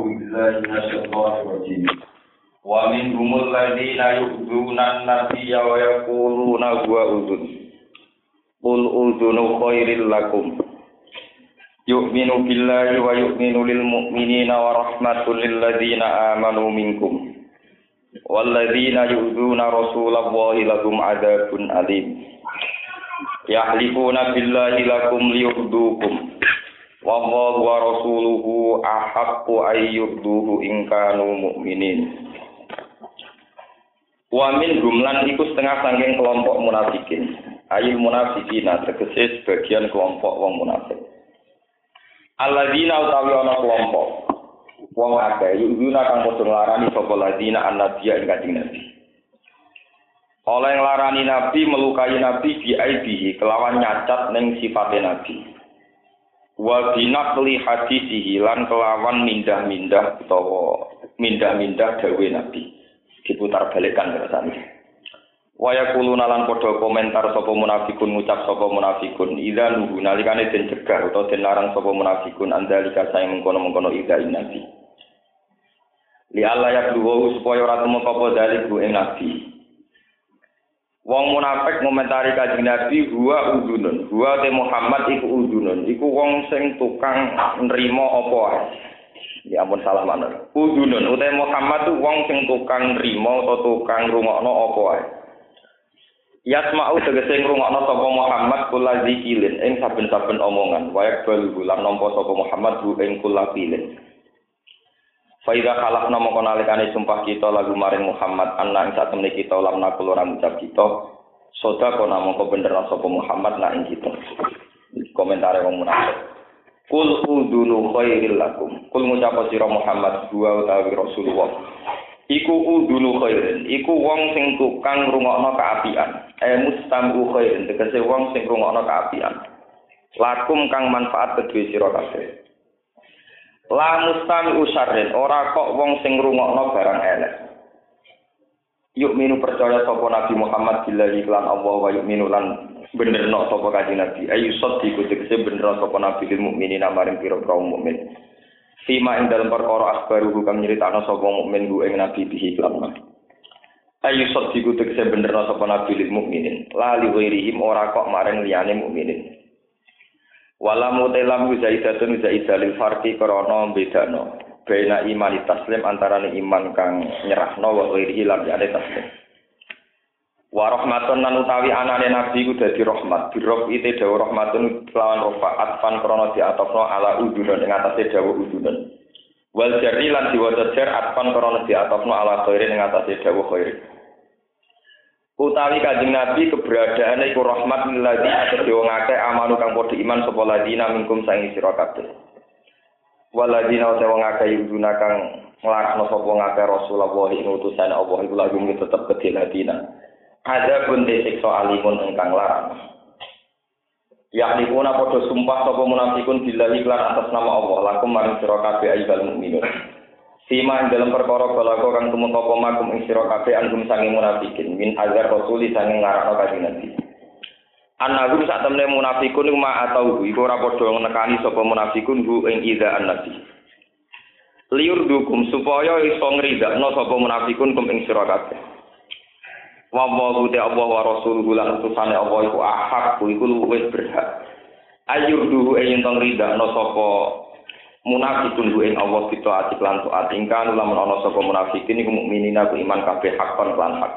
أعوذ بالله من الشيطان الرجيم ومنهم الذين يؤذون النبي ويقولون هو أذن قل أذن خير لكم يؤمن بالله ويؤمن للمؤمنين ورحمة للذين آمنوا منكم والذين يؤذون رسول الله لهم عذاب أليم يحلفون بالله لكم ليرضوكم Wallahu wa rasuluhu ahaqqu ayyurduhu in kanu mu'minin. Wa min gumlan iku setengah sangking kelompok munafikin. Ayil munafikina tegese sebagian kelompok wong munafik. Alladzina utawi ana kelompok wong akeh yuzuna kang padha nglarani sapa ladina annabiyya ing kanjeng Nabi. Oleh nglarani Nabi melukai Nabi bi aibihi kelawan nyacat ning sifate Nabi wa binaqli hadisihi lan kelawan mindah-mindah utawa mindah-mindah dawe Nabi. Diputar balikkan rasane. Waya kulu nalan padha komentar sapa munafikun ngucap sapa munafikun idza nuhu nalikane den cegah utawa den larang sapa munafikun andalika saya mengkono-mengkono idza nabi. Li Allah ya supaya ora temu apa dalik ing nabi Wong munafik ngomentari kanjeng Nabi huwa udunun. Huwa te Muhammad iku udunun. Iku wong sing tukang nrimo apa ae. Ya ampun salah mana. Udunun utawa Muhammad tu wong sing tukang nrimo atau tukang rungokno apa ae. Yasma'u tegese ngrungokno sapa Muhammad kula zikilin ing saben-saben omongan. Wayak bal lan nampa sapa Muhammad bu ing kula pilin. Faida kalak nama konalikane sumpah kita lagu maring Muhammad anak ing satemene kita ulam nakul ora ngucap kita soda kona mongko bener sapa Muhammad nak ing kita. Komentar wong munafik. Kul udunu khairil lakum. Kul ngucap sira Muhammad dua utawi Rasulullah. Iku udunu khairin. Iku wong sing tukang rungokno kaapian. Eh mustamu khairin. Tegese wong sing rungokno kaapian. Lakum kang manfaat kedue sira kabeh. La mustami usarrin, ora kok wong sing ngrungokno barang elek. Yuk minu percaya sapa Nabi Muhammad billahi lan Allah wa yuk minu lan benerno sapa kanjeng Nabi. Ayu sot dikutipse bener sapa Nabi lil mukminin amaring pira kaum mukmin. Sima ing dalam perkara akhbaru kang nyritakno sapa mukmin ku ing Nabi bihi lan Ayu sot dikutipse bener sapa Nabi lil mukminin. Lali ghairihim ora kok maring liyane mukminin. Wala mutelam zaidatun zaidalil farqi krana bedano. Baina iman taslim antarané iman kang nyerahno wa ghairihi lan yane taslim. Wa rahmatun lan utawi anane nabi ku dadi rahmat. Birok ite dawa rahmatun lawan rofa atfan krana diatofno ala udunun ing atase dawa udunun. Wal jarri lan diwaca jar atfan krana diatofno ala khairi ing atase dawa khairi. Utawi kanjeng Nabi keberadaan iku rahmat lilladzi atau wong akeh amanu kang padha iman sapa ladina minkum sang sira kabeh. Waladina utawa wong akeh yuduna kang nglarakno sapa wong akeh Rasulullah ing utusan Allah iku lagu tetep kedhe ladina. Ada pun siksa alimun ingkang larang. Yakni puna padha sumpah sapa munafikun billahi lan atas nama Allah lakum maring sira kabeh ayyuhal mukminun. Sima dalam perkara balago kang tumeka apa makum ing sira kabeh anggum sange munafikin min azar rasuli sange ngarakno kanjeng Nabi. Anagum sak temne munafikun iku ma atau iku ora padha nekani sapa munafikun hu ing ida annabi. Liur dukum supaya iso ngridakno sapa munafikun kum ing sira kabeh. Wa wa ta Allah wa rasuluhu lan utusane Allah iku ahak iku luwih berhak. Ayur duhu ing ento ngridakno sapa munafikun ku ing Allah kita ati lan taat ingkang lamun ana sapa munafikin iku mukminin aku iman kabeh hakon lan hak.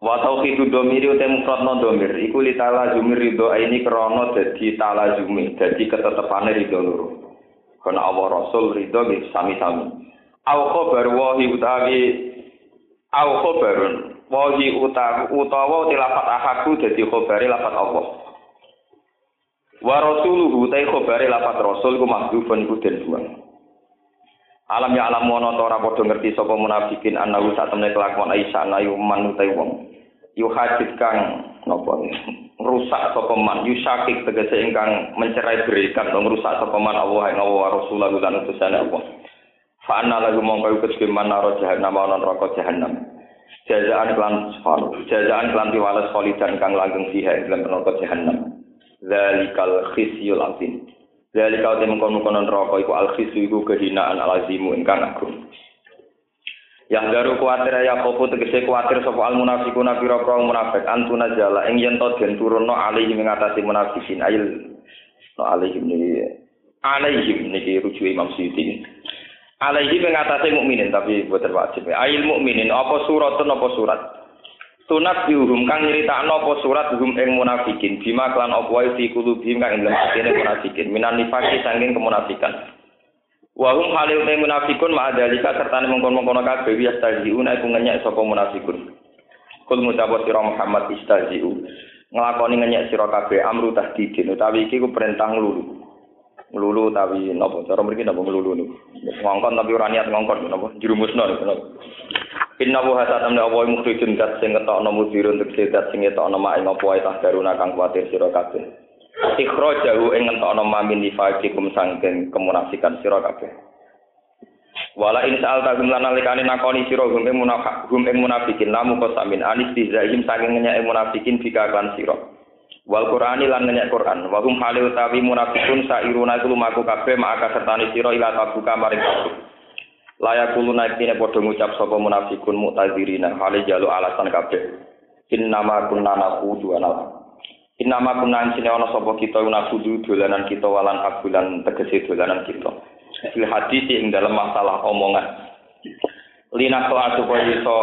Wa tauhidu domiri uta mufradna domir. Iku li taala jumir ridho ini krana dadi taala jumi dadi ketetepane ridho loro. Kana Allah Rasul ridho nggih sami-sami. Au khabar wahi utawi au khabarun. Wahi utawa utawa tilafat ahaku dadi khabari lafat Allah Wa rasuluhu ta khabare lafat rasul ku mahdhufun iku den buang. Alam ya alam ana ta ora padha ngerti sapa munafikin anahu sak temne kelakuan Aisyah ayu man utai wong. Yu kang napa rusak sapa man yusakik tegese ingkang mencerai berikan atau rusak sapa man Allah ing Allah Rasulullah lan utusane Allah. Fa anna lagu mongko kedhe man naro jahannam ana neraka jahannam. Jazaan kelan separuh, jazaan kelan tiwales kholidan kang langgeng fiha ing neraka jahannam. Zalikal khisyul azim. Dari kau temen kono kono neraka iku al khisu iku kehinaan al azimu ingkang agung. Yang garu kuatir ya kopo tegese kuatir sapa al munafiquna pira pira munafik antuna jala ing yen to den turunno alihi mengatasi munafikin ail no alihi niki alaihi niki rujuk Imam Suyuti. Alaihi mengatasi mukminin tapi boten wajib. Ail mukminin apa suratun apa surat? Sunat diuhum kang nyeritakno apa surat hum ing munafikin bima klan apa wae fi kulubihim kang ing dalem munafikin minan nifaki saking kemunafikan. Wa hum halil te munafikun ma dalika serta mengkon-mengkon kabeh yastaziuna iku ngenyek sapa munafikun. Kul ngucap sira Muhammad istaziu nglakoni ngenyek sira kabeh amru tahdidin utawi iki ku perintah nglulu. Nglulu utawi napa cara mriki napa nglulu niku. Ngongkon tapi ora niat ngongkon napa jerumusno napa. Inna wa hasatam la wa mukhrijun dat sing ngetokno mudirun untuk sedat sing ngetokno mak ing apa wae tahdaruna kang kuwatir sira kabeh. Ikhrajahu ing ngetokno mamin nifaqikum sangken kemunafikan sira kabeh. Wala in sa'al tagum lan nalikane nakoni sira gum ing munafikin lamu kosamin anis dizaim saking ngenyek munafikin bika kan sira. Wal Qur'ani lan ngenyek Qur'an. Wa hum hale utawi munafikun sairuna iku lumaku kabeh maka sertane sira ila tabuka maring kulo naik ini podo ngucap sopo munafikun muktazirina hale jalu alasan kabeh. In nama kunna nakudu anal in nama kunna sini ono sopo kita nakudu dolanan kita walan abulan tegesi dolanan kita. Fil hadis ing dalam masalah omongan lina soal supaya iso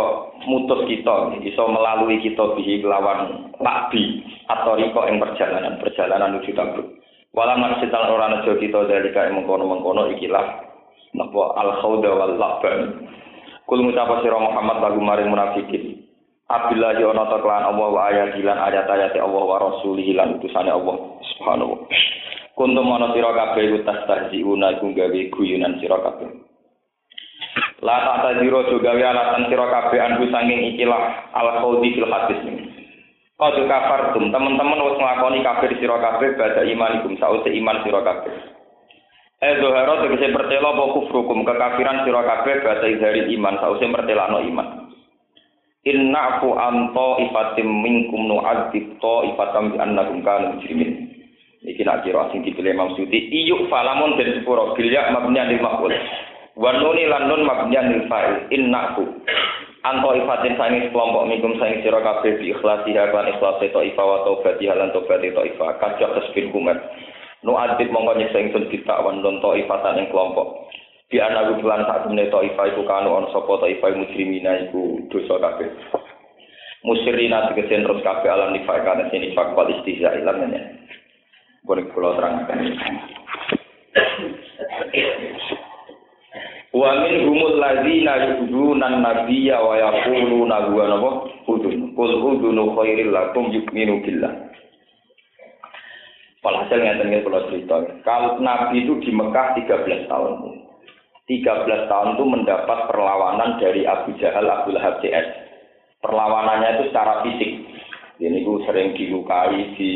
mutus kita iso melalui kita bihi lawan lakbi atau riko ing perjalanan perjalanan menuju tabuk walau maksud orang nejo kita dari kaya mengkono mengkono ikilah napa al khawda wal laban kul ngucap sira Muhammad lagu maring munafikin. Abdullah yo ana kelan Allah wa ayat lan ayat-ayat Allah wa rasulih lan utusane Allah subhanahu kuntum ana sira kabeh iku tastahziuna iku gawe guyunan sira kabeh La tak tajiro juga alasan sira kabeh anku sanging ikilah al khawdi fil hadis ini. Kau kafartum teman-teman wis nglakoni kafir sira kabeh badha imanikum sause iman sira kabeh. Eh zuhara tegese pertela apa kufrukum kekafiran sira kabeh bata izhari iman sause mertelano iman. Inna fu anto ifatim minkum nu'adzib to ifatam bi annakum kanu mujrimin. Iki nak kira sing dipilih Imam Suyuti iyuk falamun dan sepuro bilya mabniyan lil maqul. Wa nuni lan nun mabniyan lil fa'il inna fu anto ifatin sangi kelompok minkum sangi sira kabeh bi ikhlasiha lan ikhlasi to ifa wa taubati lan taubati to ifa kajak tasbih kumat. nu adit mongko nyiksa ingsun kita wan don taifatan ing kelompok. Di anak bulan saat temne taifah iku kanu on sapa taifah mujrimina iku dosa kabeh. Musyrina tegese terus kabeh alam nifak kana sini nifak wal istihza ilang ya boleh kula terangkan Wa min humul ladzina yuduna nabiyya wa yaquluna huwa nabo udun. Qul udunu khairil lakum yu'minu billah. Walhasil ngeten nggih kula cerita. Kalau Nabi itu di Mekah 13 tahun. 13 tahun itu mendapat perlawanan dari Abu Jahal, Abu Lahab CS. Perlawanannya itu secara fisik. Ini itu sering dilukai, di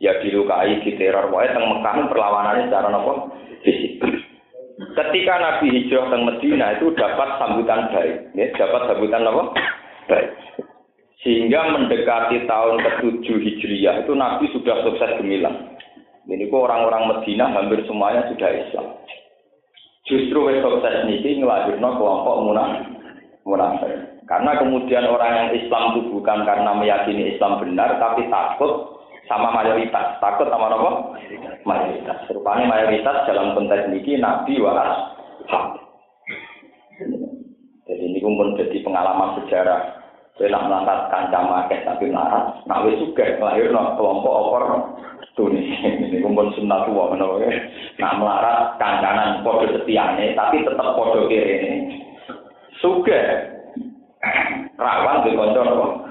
ya dilukai, di teror. Pokoknya teng Mekah perlawanannya secara apa? Fisik. Ketika Nabi hijrah ke Medina itu dapat sambutan baik, ya, dapat sambutan apa? Baik. Sehingga mendekati tahun ke-7 Hijriyah itu Nabi sudah sukses gemilang. Ini kok orang-orang Medina hampir semuanya sudah Islam. Justru sukses ini ngelahirno kelompok munafik. Karena kemudian orang yang Islam itu bukan karena meyakini Islam benar, tapi takut sama mayoritas. Takut sama apa? Mayoritas. Rupanya mayoritas dalam konteks ini Nabi wa Jadi ini pun jadi pengalaman sejarah Kowe nak mangkat kancam akeh tapi naras, nak wis sugih lahirno kelompok opor tunis. Ini kumpul sunnah tua menawa Nak melarat kancanan padha setiane tapi tetap padha kirene. Sugih rawan di apa?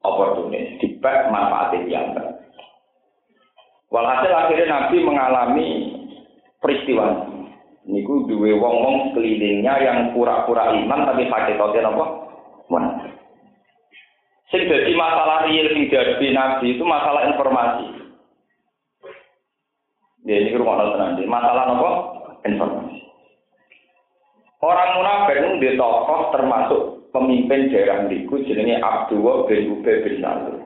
Oportunis, dipek manfaatnya yang Walhasil akhirnya Nabi mengalami peristiwa Niku duwe wong-wong sekelilingnya yang pura-pura iman tapi hakikatnya apa? Munafik. Sing masalah real sing dihadapi Nabi itu masalah informasi. Ya ini rumah nanti. Masalah apa? Informasi. Orang munafik itu dia tokoh termasuk pemimpin daerah niku jenenge Abdullah bin Ubay bin Salul.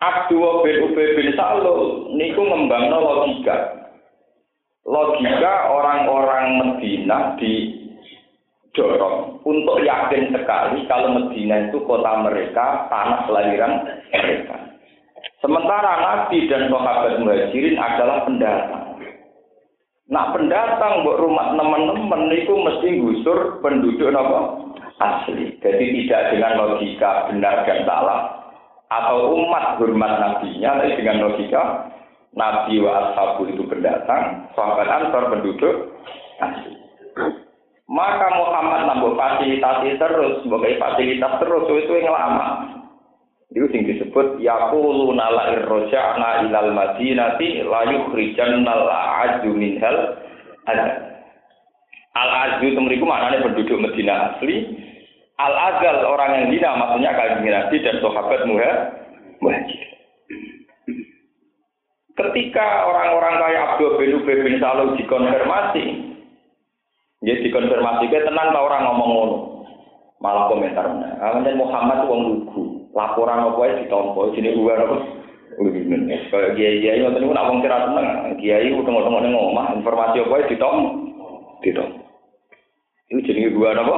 Abdullah bin Ubay bin Salul niku ngembangno logika. Logika orang-orang Medina di dorong untuk yakin sekali kalau Medina itu kota mereka, tanah kelahiran mereka. Sementara Nabi dan sahabat muhajirin adalah pendatang. Nah pendatang buat rumah teman-teman itu mesti gusur penduduk apa? asli. Jadi tidak dengan logika benar dan salah atau umat hormat nabinya, tapi dengan logika Nabi wa ashabu itu pendatang, sahabat ansor penduduk asli. Maka Muhammad nambah fasilitasi terus, sebagai fasilitas terus, itu yang lama. Itu yang disebut yaqulu nala irroja'na ilal madinati la yukhrijanna al-a'aju minhal Al-Azu itu mereka maknanya penduduk Medina asli. Al-Azal orang yang hina maksudnya kalian Nabi dan sahabat muhajir. Ketika orang-orang kayak Abdul bin Ubay bin Salul dikonfirmasi, Ya dikonfirmasi ke tenang orang ngomong ngono. Malah komentar. Ah, Muhammad wong lugu. Laporan apa ya ditompo sini gua apa? Kayak kiai kiai ngoten niku nak wong kira tenang. Kiai utang-utang ning omah informasi apa ya ditom ditom. Ini jenenge gua apa?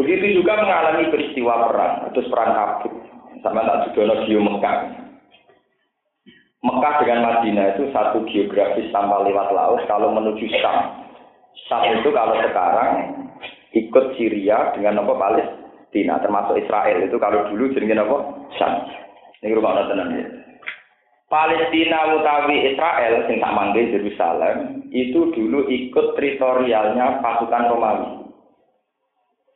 Begitu juga mengalami peristiwa perang, terus perang kabut. Sama tak juga di Mekah. Mekah dengan Madinah itu satu geografis tanpa lewat laut kalau menuju Syam. Syam itu kalau sekarang ikut Syria dengan apa Palestina termasuk Israel itu kalau dulu jenenge apa Syam. Ini rumah tenang ya. Palestina utawi Israel sing tak manggil Yerusalem itu dulu ikut teritorialnya pasukan Romawi.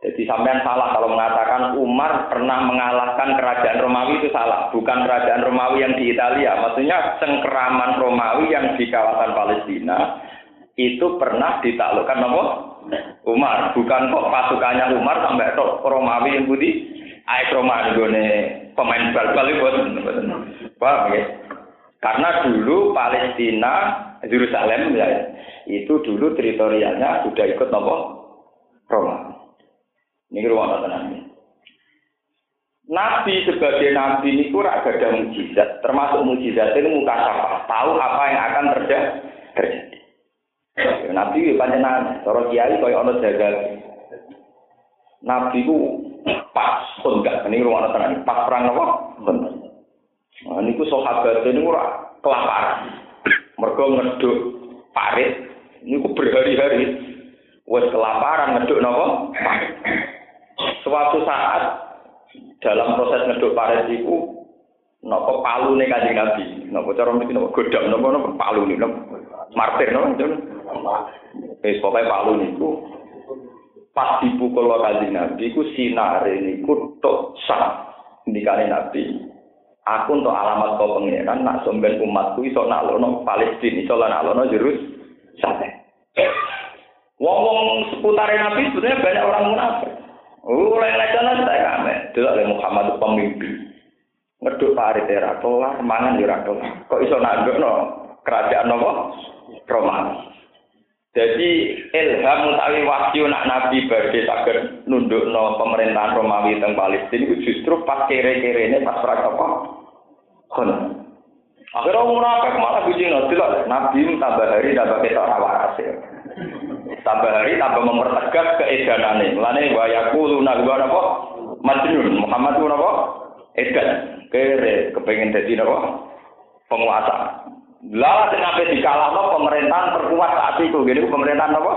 Jadi sampean salah kalau mengatakan Umar pernah mengalahkan kerajaan Romawi itu salah. Bukan kerajaan Romawi yang di Italia. Maksudnya cengkeraman Romawi yang di kawasan Palestina itu pernah ditaklukkan apa? Umar. Bukan kok pasukannya Umar sampai ke Romawi yang budi. Aik Romawi gue pemain bal-bal itu Paham ya? Karena dulu Palestina, Yerusalem ya, itu dulu teritorialnya sudah ikut nopo Roma. Ini ruang tenang. Nabi sebagai nabi ini kurang ada mujizat, termasuk mujizat ini muka apa, tahu apa yang akan terjadi. Nabi panjenengan, cara kiai kaya ana jaga. Nabi ku pas enggak ini ruang tenang, pas perang apa? Bener. Nah, niku sahabat ini ora kelaparan. Mergo ngeduk parit niku berhari-hari wis kelaparan ngeduk napa? Suatu saat dalam proses ngeduk pares itu nopo palu nih kaji nabi, nopo cara mungkin nopo godam, nopo nopo palu nih, nopo martir, nopo eh pokoknya palu niku pas dipukul lo kaji nabi, ku sinar ini ku tok sah dikali nabi. Aku untuk alamat kau pengiran, nak somben umatku iso nak lono Palestina, iso nak lono Jerus, sate. Wong-wong seputar nabi sebenarnya banyak orang munafik. Oh, lele jalan saya kame. Dulu oleh Muhammad pemimpin. Ngeduk parit era kelar, mangan ora kelar. Kok iso nanduk no kerajaan nopo? Romawi. Jadi ilham utawi wahyu nak nabi badhe saged nundukno pemerintahan Romawi teng Palestina itu justru pas kere-kerene pas perang apa? Kon. Akhirnya orang munafik malah bujino, tidak nabi tambah hari tambah waras ya. tambah hari tambah mempertegas keedanane. Mulane wa yaquluna wa napa? Majnun. Muhammad ku napa? Edan. Kere kepengin dadi napa? Penguasa. Lah ape dikalahno pemerintahan terkuat saat itu. Gini pemerintahan apa?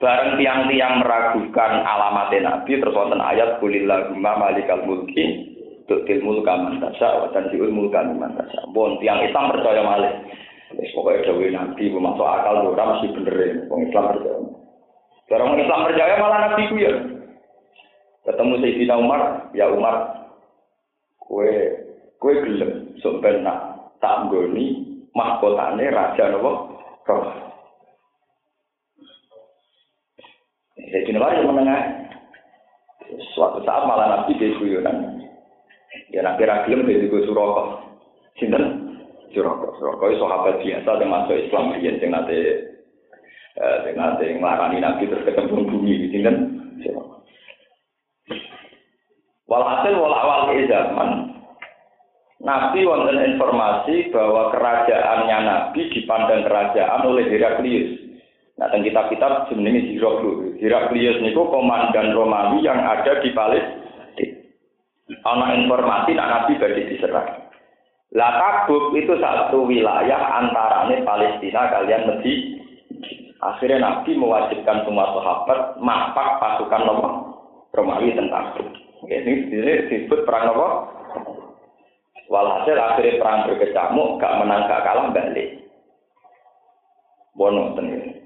Bareng tiang-tiang meragukan alamat Nabi terus wonten ayat kulillahumma malikal mulki tu'til mulka man tasya wa tanzi'ul mulka man tasya. Bon tiang Islam percaya malih. Wis pokoke dawuh Nabi masuk akal ora mesti bener ya. wong Islam percaya. Orang Islam percaya malah Nabi ku ya. Ketemu Sayyidina Umar, ya Umar, kue kue gelem sok nak tak nggoni mahkotane raja napa Roma. Jadi Umar yang menengah. Suatu saat malah Nabi dia guyonan. Ya nabi ragilem dari gue suroko. Sinten? Suroko. Suroko itu sahabat biasa yang masuk Islam. Yang yang nanti yang nanti ngelarani Nabi terus ketemu bumi. Sinten? Suroko. Walhasil walawal zaman Nabi wonten informasi bahwa kerajaannya Nabi dipandang kerajaan oleh Heraklius. Nah, dan kitab-kitab jenenge Heraklius. Heraklius niku komandan Romawi yang ada di Palestina. Ana informasi nak Nabi badhe diserang. Lah Tabuk itu satu wilayah antarane Palestina kalian Mesir. Akhirnya Nabi mewajibkan semua sahabat mapak pasukan Romawi tentang Tabuk. Ini disebut perang apa? Walhasil akhirnya perang berkecamuk, gak menang gak kalah balik. Bono sendiri.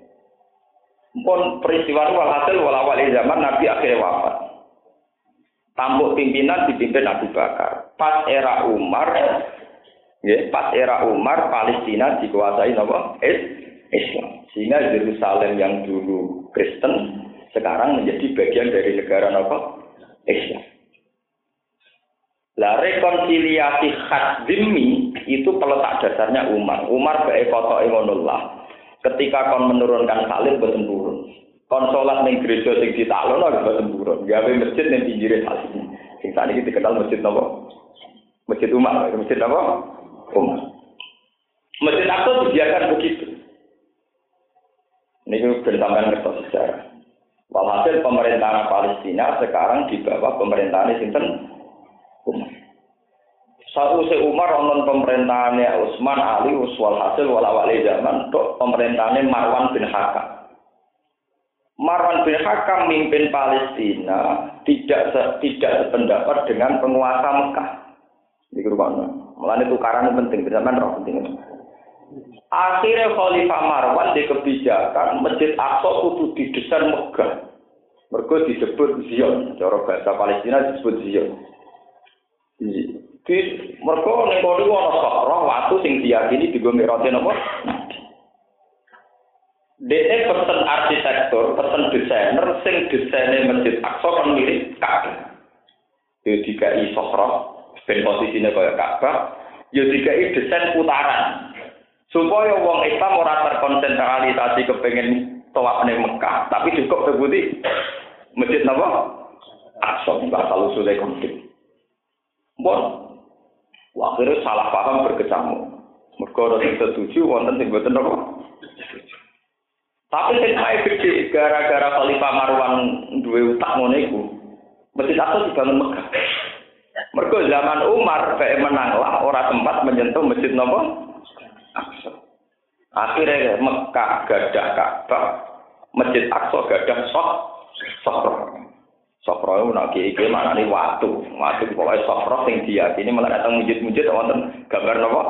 Pun peristiwa walhasil walawal zaman Nabi akhirnya wafat. Tampuk pimpinan dipimpin Abu Bakar. Pas era Umar, ya, pas era Umar Palestina dikuasai apa? Islam. Sehingga Yerusalem yang dulu Kristen sekarang menjadi bagian dari negara apa? Islam. Lah rekonsiliasi khas zimmi itu peletak dasarnya Umar. Umar bae kotok ngonolah. Ketika kon menurunkan salib boten turun. Kon salat ning gereja sing ditaklono boten turun. Gawe masjid ning pinggire salib. Sing kita kenal masjid napa? Masjid Umar, masjid apa? Umar. Masjid Aqsa dibiarkan begitu. Ini bersamaan kertas sejarah. Walhasil pemerintahan Palestina sekarang di bawah pemerintahan Sinten. Satu se Umar onon pemerintahannya Utsman Ali Uswal hasil walawali zaman untuk pemerintahannya Marwan bin Hakam. Marwan bin Hakam mimpin Palestina tidak se, tidak sependapat dengan penguasa Mekah. Di mana? Mulane tukaran penting, zaman roh penting. Akhirnya Khalifah Marwan di kebijakan Masjid Aqsa kudu didesain megah. Mergo disebut Zion, cara bahasa Palestina disebut Zion. Di mereka ning kono ana sakra watu sing diyakini digo mirate napa? Dene pesen arsitektur, pesen desainer sing desaine Masjid Aqsa kan mirip Ka'bah. Yo dikai sakra ben posisine kaya Ka'bah, yo dikai desain putaran. Supaya wong Islam ora terkonsentrasi kepengen tawaf ning Mekah, tapi cukup tebuti Masjid napa? Aqsa, bakal usule konflik. Bon, akhirnya salah paham berkecamuk. Mereka ada yang setuju, wonten sing boten apa? Tapi sing ae gede gara-gara Khalifah Marwan duwe utak ngono iku. Masjid Aqsa dibangun Mekah. Mergo zaman Umar kayak menanglah ora sempat menyentuh masjid nopo? Akhirnya Mekah gadah Ka'bah, Masjid Aqsa gadah sok sok. Sofro itu nak kiai kiai mana nih waktu, waktu pokoknya sofro sing diyakini malah datang mujud-mujud wonten. Gambar nopo?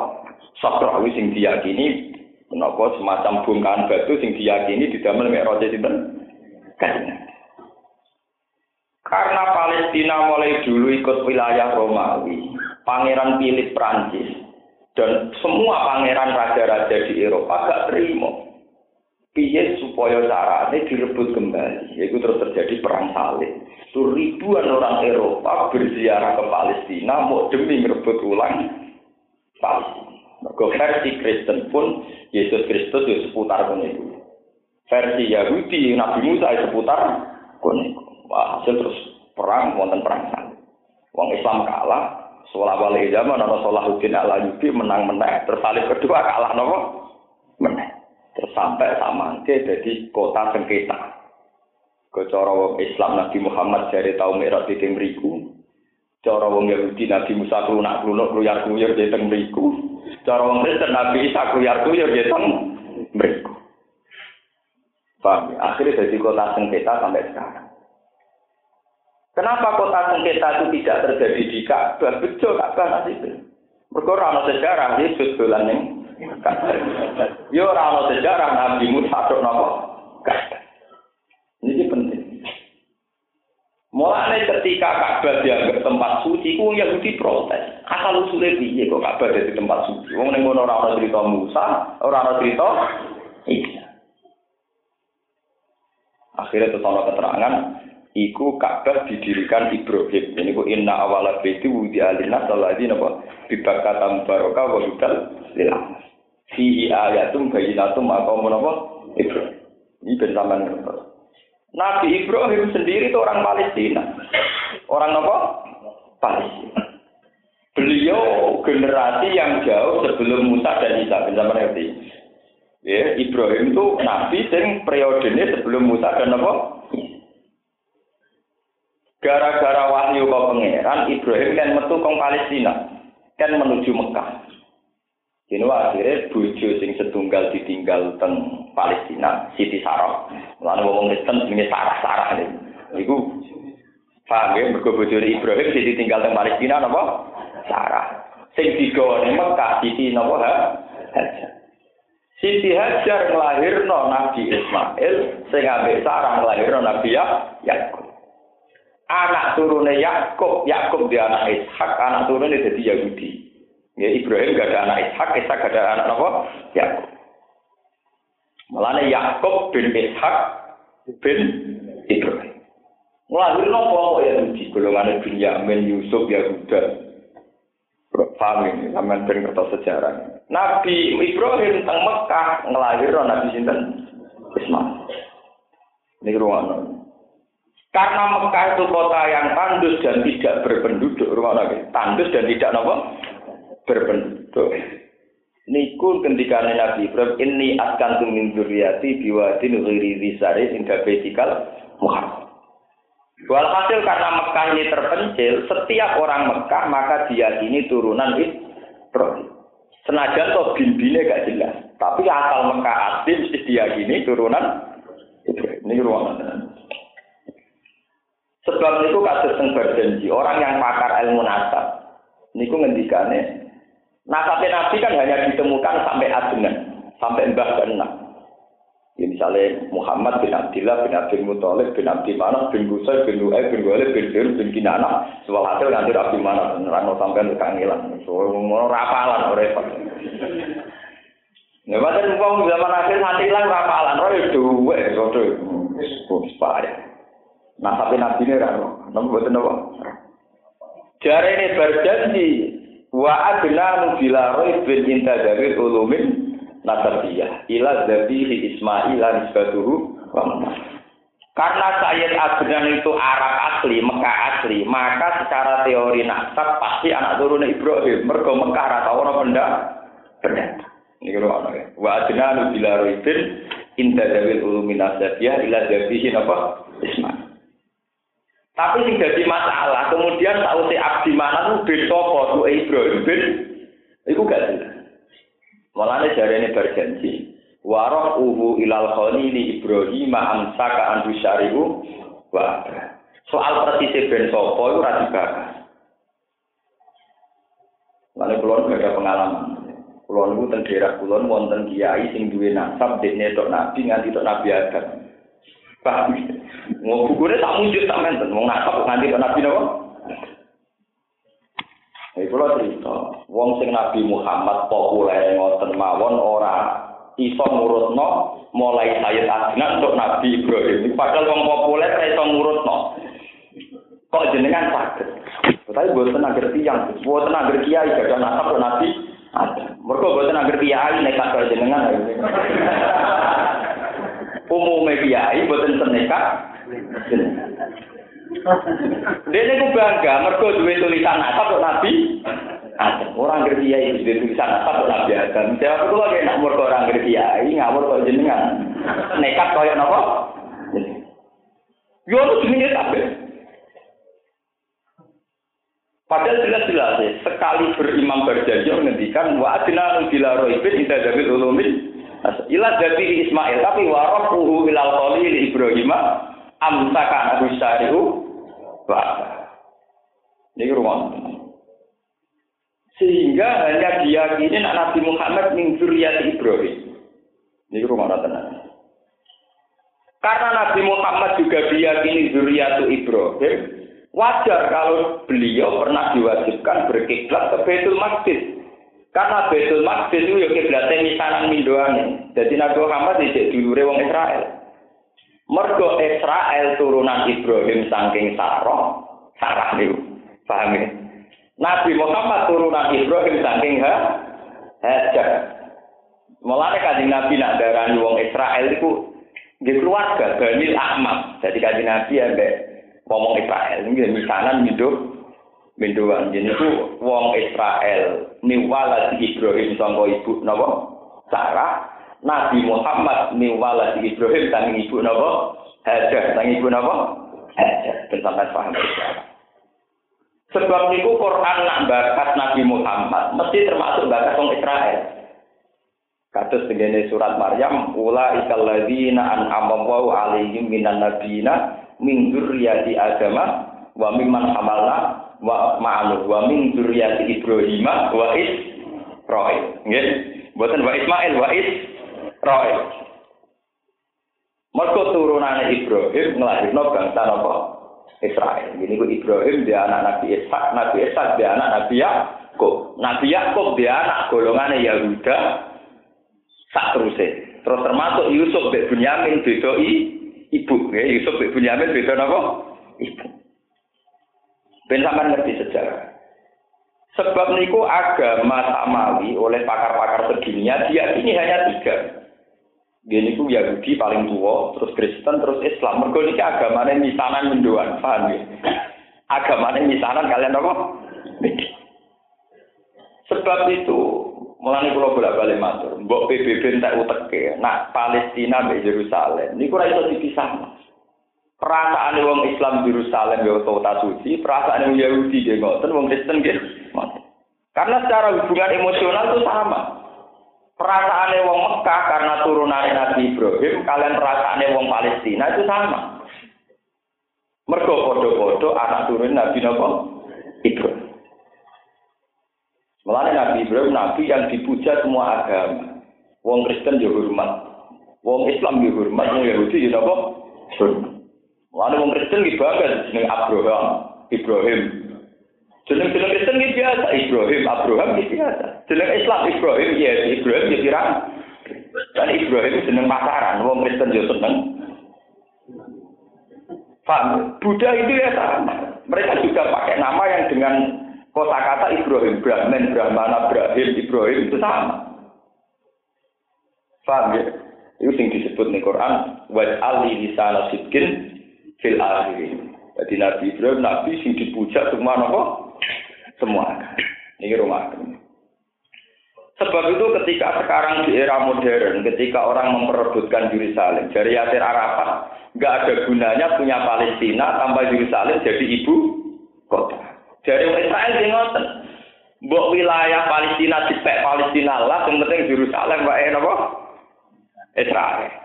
Sofro itu sing diyakini nopo semacam bungkahan batu sing diyakini di dalam roja sinten kan. Karena Palestina mulai dulu ikut wilayah Romawi, Pangeran Philip Prancis dan semua pangeran raja-raja di Eropa gak terima piye supaya carane direbut kembali. Yaitu terus terjadi perang salib. Itu ribuan orang Eropa berziarah ke Palestina mau demi merebut ulang Palestina. Mergo versi Kristen pun Yesus Kristus ya seputar kono itu. Versi Yahudi Nabi Musa ya seputar kono itu. Wah, hasil terus perang wonten perang salib. Wong Islam kalah, Sholat wali zaman, ada Salahuddin ala Yubi menang menang, tersalib kedua kalah nopo sampai samangke jadi kota sengketa. Kecara wong Islam Nabi Muhammad dari tahu merah di mriku. Cara wong Yahudi Nabi Musa klunak klunuk kluyar kluyur di teng mriku. Cara wong Kristen Nabi Isa kluyar kluyur di teng mriku. Paham? Akhirnya jadi kota sengketa sampai sekarang. Kenapa kota sengketa itu tidak terjadi di Ka'bah? Betul Ka'bah nasibnya. Mereka sejarah, Yesus dolan ning Yo ora ana sejarah Nabi Musa tok napa? Ini penting. Mulane ketika Ka'bah dianggap tempat suci, ku Yahudi protes. Asal usulnya piye kok Ka'bah dadi tempat suci. Wong ning ngono ora ana cerita Musa, ora ana cerita Isa. Akhirnya sama keterangan, iku Ka'bah didirikan Ibrahim. Ini ku inna awala baiti wudi alina saladi napa bibakata mubaraka wa hudal lil Fi ayatum bayinatum maqamun napa Ibrahim. Ini bersamaan Nabi Ibrahim sendiri itu orang Palestina. Orang apa? Palestina. Beliau generasi yang jauh sebelum Musa dan Isa. Bisa mengerti? Ya, Ibrahim itu nabi sing periodenya sebelum Musa dan apa? Gara-gara wahyu kau pangeran, Ibrahim kan metu kong Palestina, kan menuju Mekah. Ini akhirnya bojo sing setunggal ditinggal teng Palestina, Siti Sarah. Lalu ngomong Kristen ini sarah-sarah ini. Iku paham ya, mergo bojone Ibrahim Siti tinggal teng Palestina napa? Sarah. Sing digawa ning Mekah Siti napa ha? Hajar. Siti Hajar nglahirno Nabi Ismail, ambek Sarah nglahirno Nabi Yakub. Anak turune Yakub, Yakub dia anak Ishak, anak turune jadi Yahudi. Ya Ibrahim gak ada anak Ishak, Ishak gak ada anak apa? Yakub. Mulane Yakub bin Ishak bin Ibrahim. Nglahirno kelompok Yahudi, golongan Binyamin, Yusuf, Yahuda. Paham ini, sampean ben kertas sejarah. Nabi Ibrahim teng Mekah ngelahirno Nabi sinten? Ismail. Ini ruangan. Karena Mekah itu kota yang tandus dan tidak berpenduduk, rumah lagi tandus dan tidak nopo berpenduduk. Niku ketika Nabi Ibrahim ini akan tumin zuriati biwadin ghairi zisari indah betikal Muhammad. Walhasil karena Mekah ini terpencil, setiap orang Mekah maka diyakini turunan Ibrahim. Senajan toh bimbine gak jelas, tapi asal Mekah asli mesti diyakini turunan Ibrahim. Ini ruangan. Sebab itu kasus yang berjanji, orang yang pakar ilmu nasab, niku ngendikane, nasabnya Nabi kan hanya ditemukan sampai adenan, sampai mbah keenam. Ya misalnya Muhammad bin Abdullah bin Abdul Muthalib bin Abdi Manaf bin Gusay bin Lu'ay bin Walid bin Dir bin Kinana sebab hasil nanti Abdi Manaf. Nerano sampai kangilan so mau rapalan repot. Ya macam uang zaman akhir nanti lah rapalan roh itu duwe rodo wis payah Nah tapi nabi ini rano nabi buat apa Jari ini berjanji wa adna nubila roh bin intadawil ulumin nasabiyah ila dzabihi Ismail nisbatuhu wa karena Sayyid Adnan itu Arab asli, Mekah asli, maka secara teori nasab pasti anak turun Ibrahim. Mergo Mekah rata orang benda benda. Ini kalau ana ya. Wa adnan bila ribin inda dawil ulumin nasabiyah ila dzabihi apa? Ismail. Tapi sing jadi masalah, kemudian tahu si Abdi mana tuh bin Sopo, tuh Ibrahim bin, itu gak jelas. Mulane jarene berjanji. Waroh uhu ilal khalili Ibrahim amsaka andu syari'u wa Soal persis ben sapa iku ora dibahas. Lalu kulon gak ada pengalaman. Kulon itu daerah kulon wonten kiai sing duwe nasab dekne tok nabi nganti tok nabi Adam. Paham? Mau bukune tak munjuk tak menten, wong nasab nganti tok nabi napa? Iki kula cerita, wong sing Nabi Muhammad populer ngoten mawon ora iso ngurutno mulai Sayyid Adnan untuk Nabi Ibrahim. Padahal wong populer ora iso ngurutno. Kok jenengan saged? Tapi boten agar tiyang, boten agar kiai gadah nasab kok Nabi ada. Mergo boten agar kiai nek karo jenengan. Umumnya kiai boten senekat. Dene ku bangga mergo duwe tulisan nasab kok Nabi. Orang ngerti ya itu tulisan nasab kok Nabi Adam. Jawab aku lagi nak mergo orang ngerti ya, ngawur kok jenengan. Nekat koyo napa? Yo lu jenenge kabeh. Padahal jelas-jelas ya, sekali berimam berjanji menghentikan wa adna bila roibin ida dabil ulumin ila dari Ismail tapi warofuhu ilal khalil Ibrahim amsaka abu syari'u wa ini rumah sehingga hanya diyakini Nabi Muhammad min zuriyat Ibrahim. Ini rumah tenang karena Nabi Muhammad juga diyakini zuriyat Ibrahim Wajar kalau beliau pernah diwajibkan berkiblat ke Baitul Maqdis. Karena Baitul Maqdis itu ya kiblatnya misanan mindoane. Jadi Nabi Muhammad tidak dulure wong Israel. Mergo Israel turunan Ibrahim saking Sarah, Sarah niku. Paham ya? Nabi Muhammad turunan Ibrahim saking ha Hajar. Mulane kanjeng Nabi nak darani wong Israel iku di keluarga Bani Ahmad. Jadi kanjeng Nabi ambek ngomong Israel ini misanan hidup minduan. Jadi itu wong Israel niwala di Ibrahim sangko ibu napa? Sarah. Nabi Muhammad niwala di Ibrahim sang ibu napa? Hajar sang ibu napa? Hajar. Dan sampai paham sebab itu Quran nak bakat Nabi Muhammad mesti termasuk bakat wong Israel. Kados tegene surat Maryam, ula ikal ladzina an'ama alaihim minan nabiyina min dzurriyyati Adama wa mimman hamalna wa ma'alu wa min dzurriyyati Ibrahim wa Israil. Nggih. Mboten wa Ismail wa Israil. Mergo turunane Ibrahim nglahirno bangsa napa? Israel. Ini ku Ibrahim dia anak Nabi Ishak, Nabi Ishak dia anak Nabi Yakub. Nabi Yakub dia anak golongannya Yahuda sak terusé. Terus termasuk Yusuf bin Bunyamin beda ibu. Ya, Yusuf bin Bunyamin beda napa? Ibu. Ben sampean ngerti sejarah. Sebab niku agama samawi oleh pakar-pakar sedunia dia ini hanya tiga. Dia niku Yahudi paling tua, terus Kristen, terus Islam. Mergo niki agamane misanan mendoan, paham ya? Agamane misanan kalian apa? Sebab itu Mulane kula bolak-balik matur, mbok PBB entek uteke, nak Palestina mbek Yerusalem. Niku ora iso dipisah. Perasaan wong Islam Yerusalem ya kota suci, perasaan wong Yahudi nggih ngoten, wong Kristen nggih Karena secara hubungan emosional itu sama. Perasaan wong Mekah karena turunan Nabi Ibrahim, kalian perasaan wong Palestina itu sama. Mergo padha-padha anak turun Nabi napa? Ibrahim. Mulane Nabi Ibrahim nabi yang dipuja semua agama. Wong Kristen juga hormat. Wong Islam juga hormat, wong Yahudi juga? Hormat. Mulane wong Kristen iki bangga jeneng Abraham, Ibrahim. Jeneng jeneng Kristen iki biasa, Ibrahim, Abraham iki biasa. Jeneng Islam Ibrahim, ya Ibrahim ya pirang. Dan Ibrahim jeneng pasaran, wong Kristen juga seneng. Paham? Buddha itu ya sama. Mereka juga pakai nama yang dengan Kota kata Ibrahim, Brahman, Brahmana, Ibrahim, Ibrahim itu sama. Paham ya? Itu yang disebut di Quran, Ali lisana sidkin fil akhirin. Jadi Nabi Ibrahim, Nabi sing dipuja semua apa? Semua. Ini rumah Sebab itu ketika sekarang di era modern, ketika orang memperebutkan Yerusalem, dari Yasir Arafat, nggak ada gunanya punya Palestina tanpa Yerusalem jadi ibu kota. Dari Israel sing ngoten. Mbok wilayah Palestina dipek Palestina lah, yang penting Yerusalem wae napa? Israel.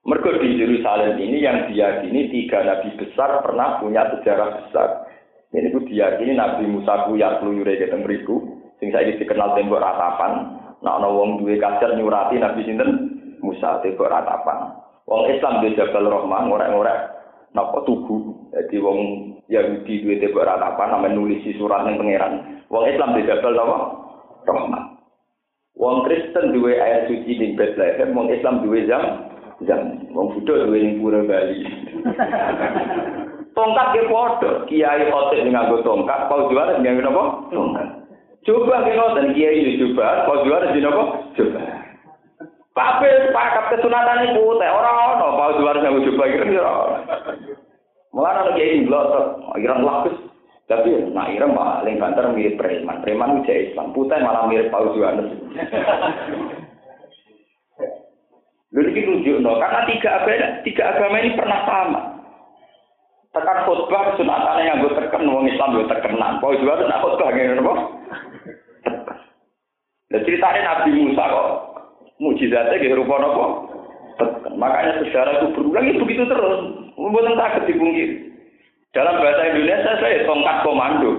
Mergo di Yerusalem ini yang diyakini tiga nabi besar pernah punya sejarah besar. Ini ku diyakini Nabi Musa ku ya keluyure keteng mriku, sing saiki dikenal tembok ratapan. Nah ana wong duwe kaset nyurati Nabi sinten? Musa tembok ratapan. Wong Islam di Jabal Rahmah ngorek-ngorek napa tugu. Jadi wong Yahudi duwe tembok apa namanya nulis surat ning pangeran. Wong Islam dijabal apa? Rahmat. Wong Kristen duwe air suci ning Bethlehem, wong Islam duwe jam jam. Wong Buddha duwe ning Pura Bali. tongkat ke padha, kiai otek ning nganggo tongkat, pau juara ning nganggo apa? Tongkat. Coba ke ngoten kiai coba, pau juara ning apa? Coba. Kabeh sepakat kesunatan iku teh ora ono pau juara nganggo coba kira-kira. Mulai ada kiai blotok, ireng lapis. Tapi nak ireng paling banter mirip preman. Preman itu Islam. Putih malah mirip Paus Yohanes. Lalu ini no. karena tiga agama, tiga agama ini pernah sama. Tekan khutbah sunatan yang gue terken, wong Islam gue terkenan. Paus Yohanes nak khutbah gini? Dan ceritanya Nabi Musa kok mujizatnya gitu rupa apa? Makanya sejarah itu berulang itu begitu terus. Mboten saged dipungkiri. Dalam bahasa Indonesia saya tongkat komando.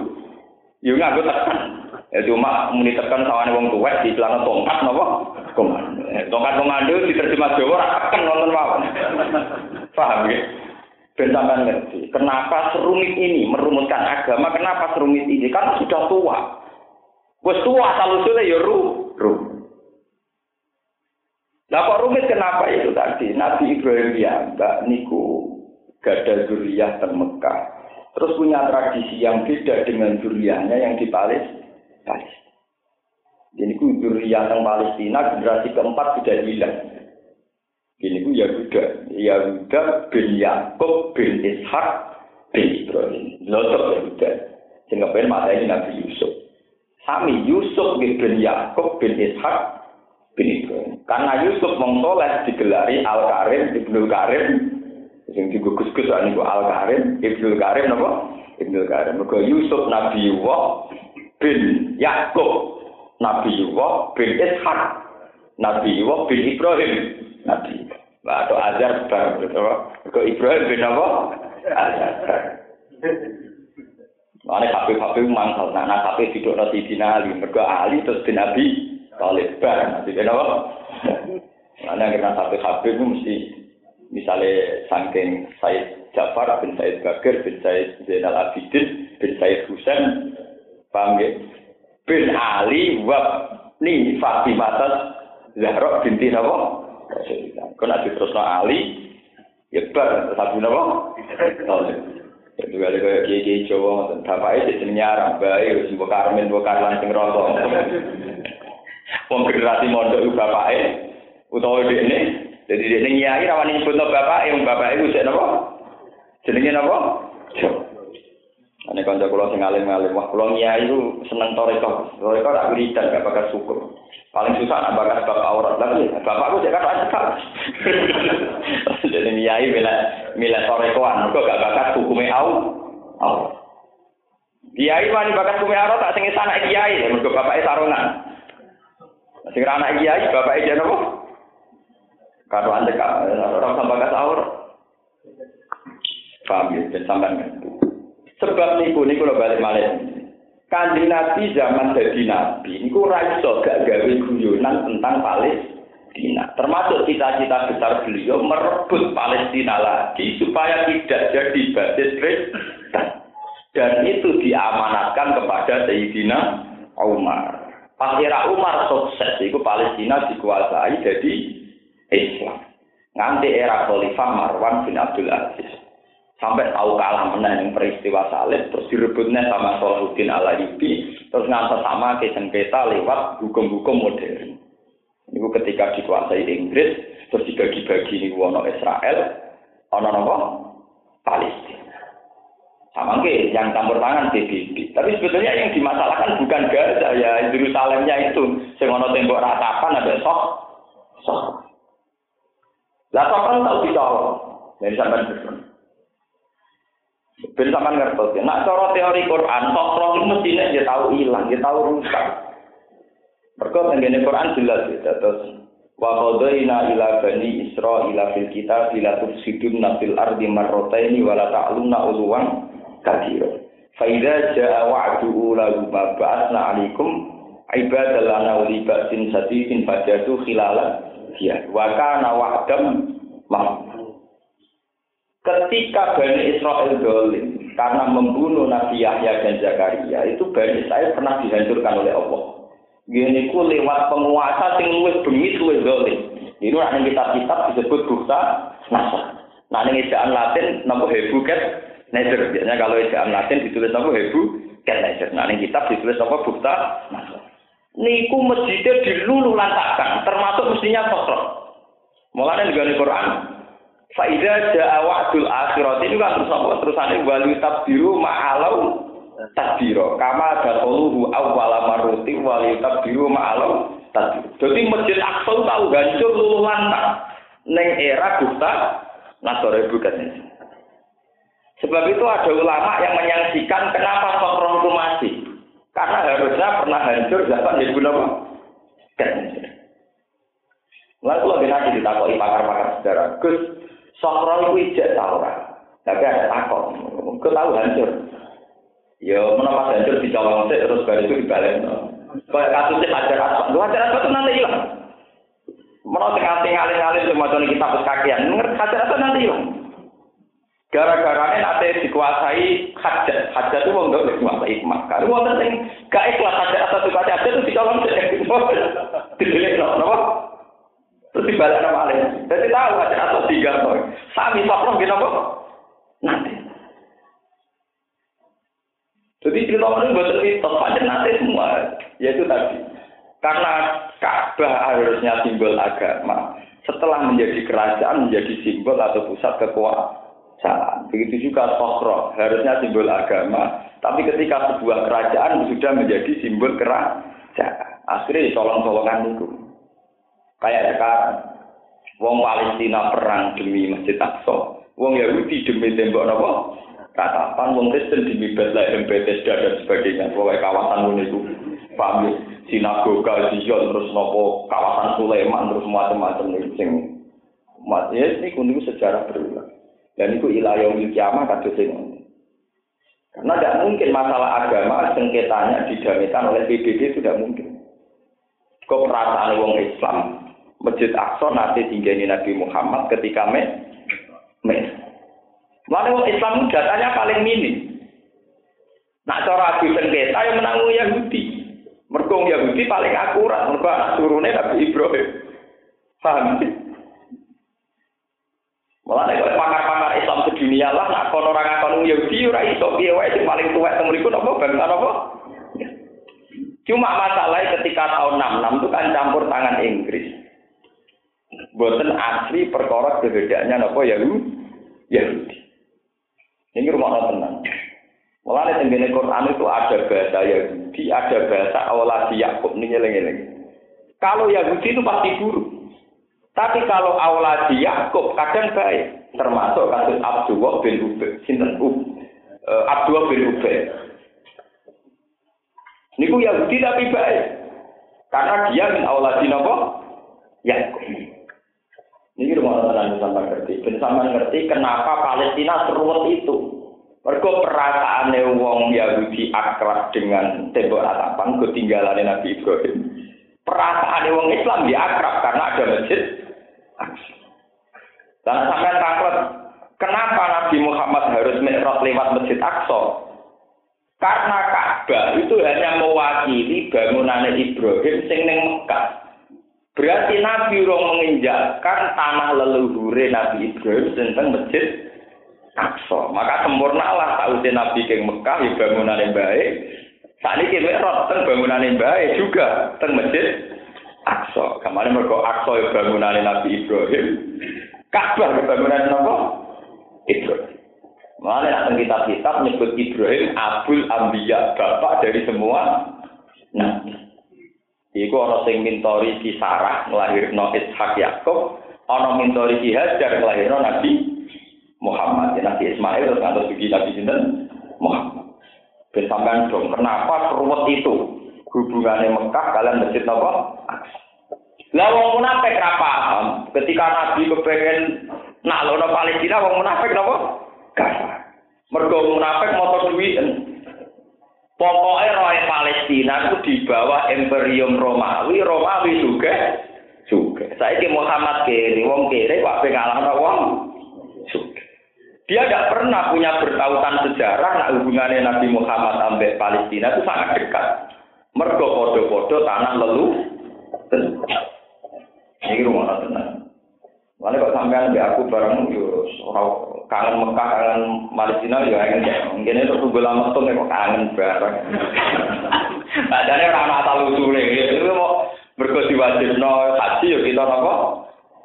Yo nganggo tekan. Ya cuma muni tekan sawane wong tuwek di celana tongkat napa? Komando. Eh, tongkat komando diterjemah Jawa ora tekan nonton mawon. Paham ya? Ben sampean ngerti, kenapa serumit ini merumuskan agama, kenapa serumit ini? Karena sudah tua. Wes tua asal usulnya ya ru, ru. Nah kok rumit kenapa itu tadi? Nabi Ibrahim ya, mbak niku gada zuriyah dan Mekah. Terus punya tradisi yang beda dengan zuriyahnya yang di Palestina. Jadi ku zuriyah yang Palestina generasi keempat sudah hilang. Ini ku Yahuda, Yahuda bin Yakub bin Ishak bin Ibrahim. Lotok Yahuda. Sehingga pengen mata ini Nabi Yusuf. Sami Yusuf bin Yakub bin Ishak bin Ibrahim. Karena Yusuf mengtoleh digelari Al Karim, Ibnu Karim, sing digugus-gus niku Al Karim, Ibnu Karim napa? Ibnu Karim. Mergo Yusuf Nabi Yusuf bin Yakub Nabi Yusuf bin Ishak Nabi Yusuf bin Ibrahim Nabi Nah, atau Azhar bar. Kok Ibrahim bin apa? Azhar. Mana kafe kafe mangkal, nah nah kafe tidak nasi dina ali, mereka ali terus bin Nabi Talib bar, nanti apa? Mana kita kafe kafe itu mesti misalnya sangking Said Jafar bin Said Bakir bin Said Zainal Abidin bin Said Husain, paham? Bin Ali wab ni Fatimah Zahra binti Nabi Kau nak terus Ali, ya bar, sabu nopo. Itu kali kaya kiai Jawa, bapak itu jenenge Arab, baik, wis mbok karmen, mbok karlan sing rasa. Wong generasi mondok itu bapak e, utawa ini, jadi dia nyai rawan nyebut no bapak e, bapak itu sik nopo? Jenenge Ane kanca kula sing alim-alim, wah kula nyai itu seneng toreko. Toreko tak wiridan gak bakal syukur. Paling susah nak bakas bapak aurat lagi. Bapakku cek kan cekak. Jadi miyai mila mila sorekoan. Kok gak bakas hukumnya au? Au. Kiai wani bakas hukumnya aurat tak sing anak kiai. Mergo bapake saronan. Sing anak kiai bapake jen apa? Karo ande kak orang sampai bakas aurat. Paham ya, sampean Sebab niku niku lo balik malih. Kanjeng Nabi zaman jadi Nabi, niku raiso gak gawe guyonan tentang Palestina. Termasuk cita-cita besar beliau merebut Palestina lagi supaya tidak jadi basis Kristen. Dan itu diamanatkan kepada Sayyidina Umar. Akhirnya Umar sukses, itu Palestina dikuasai jadi Islam. Nanti era Khalifah Marwan bin Abdul Aziz sampai tahu kalah menang yang peristiwa salib terus direbutnya sama Salahuddin Alayubi terus ngantar sama ke sengketa lewat hukum-hukum modern. Itu ketika dikuasai Inggris terus dibagi-bagi ini wono Israel ono nopo? Palestina. Sama ke yang campur tangan PBB tapi sebetulnya yang dimasalahkan bukan Gaza ya Yerusalemnya itu. Sengono tembok ratapan ada sok. Sok. Lah kan tahu dicolong dari sampai Ben sampean ngertos ya. Nak cara teori Quran, sokro itu mestinya dia tahu hilang, dia tahu rusak. Mergo tengene Quran jelas ya, terus wa qadaina ila bani Israil fil kitab la tufsidun fil ardi marrataini wa la ta'lunna ulwan kabira. Fa idza jaa wa'du ulahum ba'atsna 'alaikum ibadal lana uli ba'sin sadidin fajatu khilalan ya wa kana wa'dam Ketika Bani Israel dolim karena membunuh Nabi Yahya dan Zakaria, itu Bani Israel pernah dihancurkan oleh Allah. Gini ku lewat penguasa sing luwih bengis luwih dolim. Ini yang kitab-kitab disebut bukta nasa. Nah ini ejaan Latin nopo hebu ket nezer. Biasanya kalau ejaan Latin ditulis nopo hebu ket nezer. Nah ini kitab ditulis nopo bukta nasa. Niku masjidnya dilulu lantakan, termasuk mestinya sosro. Mulanya juga di Quran, Faida ja'a wa'dul akhirat ini kan terus apa terusane wali tabdiru ma'alau tadbiro kama dakuluhu awwala marruti wali tabdiru ma'alau tadbiro. Jadi Masjid Aqsa tahu hancur luluh lantak neng era Gupta Nasore bukan Sebab itu ada ulama yang menyaksikan kenapa Sokron itu masih. Karena harusnya pernah hancur zaman jadi apa? Kan. Lalu lebih nanti ditakoi pakar-pakar sejarah. Gus, Sokro itu ijek tau ora. Tapi ada takut. Kau tahu hancur. Ya, menapa hancur dicolong sih terus baru itu dibalik. Kayak kasusnya hajar asap. Lu hajar asap nanti hilang. Menurut sing ngalih ngalih cuma kita kakian. Ngerti hajar asap nanti hilang. Gara-gara nanti dikuasai hajat, hajat itu wong dok dikuasai hikmah. Kalau mau sing gak ikhlas hajat atau dikuasai hajat itu dicolong sih, didelik no? Terus dibalik nama alih. Jadi tahu hajat atau tiga no. Sami sopro gitu kok. Nanti. Jadi cerita ini buat cerita, panjang nanti semua. Yaitu tadi. Karena Ka'bah harusnya simbol agama. Setelah menjadi kerajaan, menjadi simbol atau pusat kekuasaan. Begitu juga Sokro, harusnya simbol agama. Tapi ketika sebuah kerajaan sudah menjadi simbol kerajaan. Akhirnya colong-colongan itu. Kayak sekarang. Wong Palestina perang demi Masjid Aqsa. Wong Yahudi demi tembok apa? Katapan wong Kristen demi Bethlehem, Bethesda dan sebagainya. Pokoknya kawasan itu. Paham? Sinagoga, Zion, terus nopo kawasan Sulaiman, terus macam-macam itu. Sing, ya, ini kuning sejarah berulang. Dan itu ilayah kiamat kados sing Karena tidak mungkin masalah agama sengketanya didamaikan oleh PBB itu tidak mungkin. Kok perasaan wong Islam Masjid Aqsa nanti tinggali Nabi Muhammad ketika me me. Wong Islam datanya paling minim. Nak cara adu sengketa yang menanggung Yahudi. Merkong Yahudi paling akurat, mergo anak turunnya Nabi Ibrahim. Paham? Malah nek pakar-pakar Islam sedunia lah nak kono ora ngakon Yahudi ora iso piye wae sing paling tuwek teng mriku napa bangsa napa? Cuma masalahnya ketika tahun 66 itu kan campur tangan Inggris. Boten asli perkara kebedaannya napa Yahudi. Yahudi. Ini rumah tenang. Mulai tenggene Quran itu ada bahasa Yahudi, ada bahasa awalasi Yakub nih ngeleng Kalau Yahudi itu pasti buruk. Tapi kalau auladi Yakub kadang baik, termasuk kasus Abdullah bin Ubay, sinten uh, Abdullah bin Ubay. Niku Yahudi tapi baik. Karena dia min auladi napa? Yakub. Ini rumah tenan sampai ngerti. Ben sampean ngerti kenapa Palestina seruwet itu. Mergo perasaane wong Yahudi akrab dengan tembok ratapan ketinggalan Nabi Ibrahim. Perasaan wong Islam dia akrab karena ada masjid dan sampai takut, kenapa Nabi Muhammad harus mi'raj lewat Masjid Aqsa? Karena Ka'bah itu hanya mewakili bangunan Ibrahim sing ning Mekah. Berarti Nabi urung menginjakkan tanah leluhure Nabi Ibrahim tentang Masjid Aqsa. Maka sempurnalah tahu Nabi ke Mekah ya bangunan yang baik. Saat ini kita tentang bangunan yang baik juga tentang Masjid Aqsa. Kemarin mereka Aqsa ya bangunan Nabi Ibrahim. Ka'bah ya bangunan apa? Ibrahim. Mana yang kitab-kitab menyebut Ibrahim Abul Ambiya, bapak dari semua nabi. Iku ana sing mintori ki Sarah nglahirno Ishak Yakub, ana mintori ki Hajar nglahirno Nabi Muhammad. Ya, nabi Ismail terus ngantos iki Nabi sinten? Muhammad. Ben sampean dong, kenapa seruwet itu? hubungannya Mekah kalian masjid apa? Lah wong munafik ra paham. Ketika Nabi kepengen naklono Palestina wong munafik napa? Gak. Mergo munafik motor duit. Pokoknya roy Palestina itu di bawah Imperium Romawi, Romawi juga juga. Saya ke Muhammad kiri, wong kiri, wak pengalah wong juga. Dia tidak pernah punya bertautan sejarah, nah hubungannya Nabi Muhammad sampai Palestina itu sangat dekat. Mergo podo-podo tanah lelu. Ini rumah tenang. Mana kok sampean aku bareng yo kangen Mekah, kangen Palestina yo kangen ya. Mungkin itu tunggu lama tuh kok kangen bareng. Padahal orang asal usule itu mau mergo diwajibno haji yo kita apa?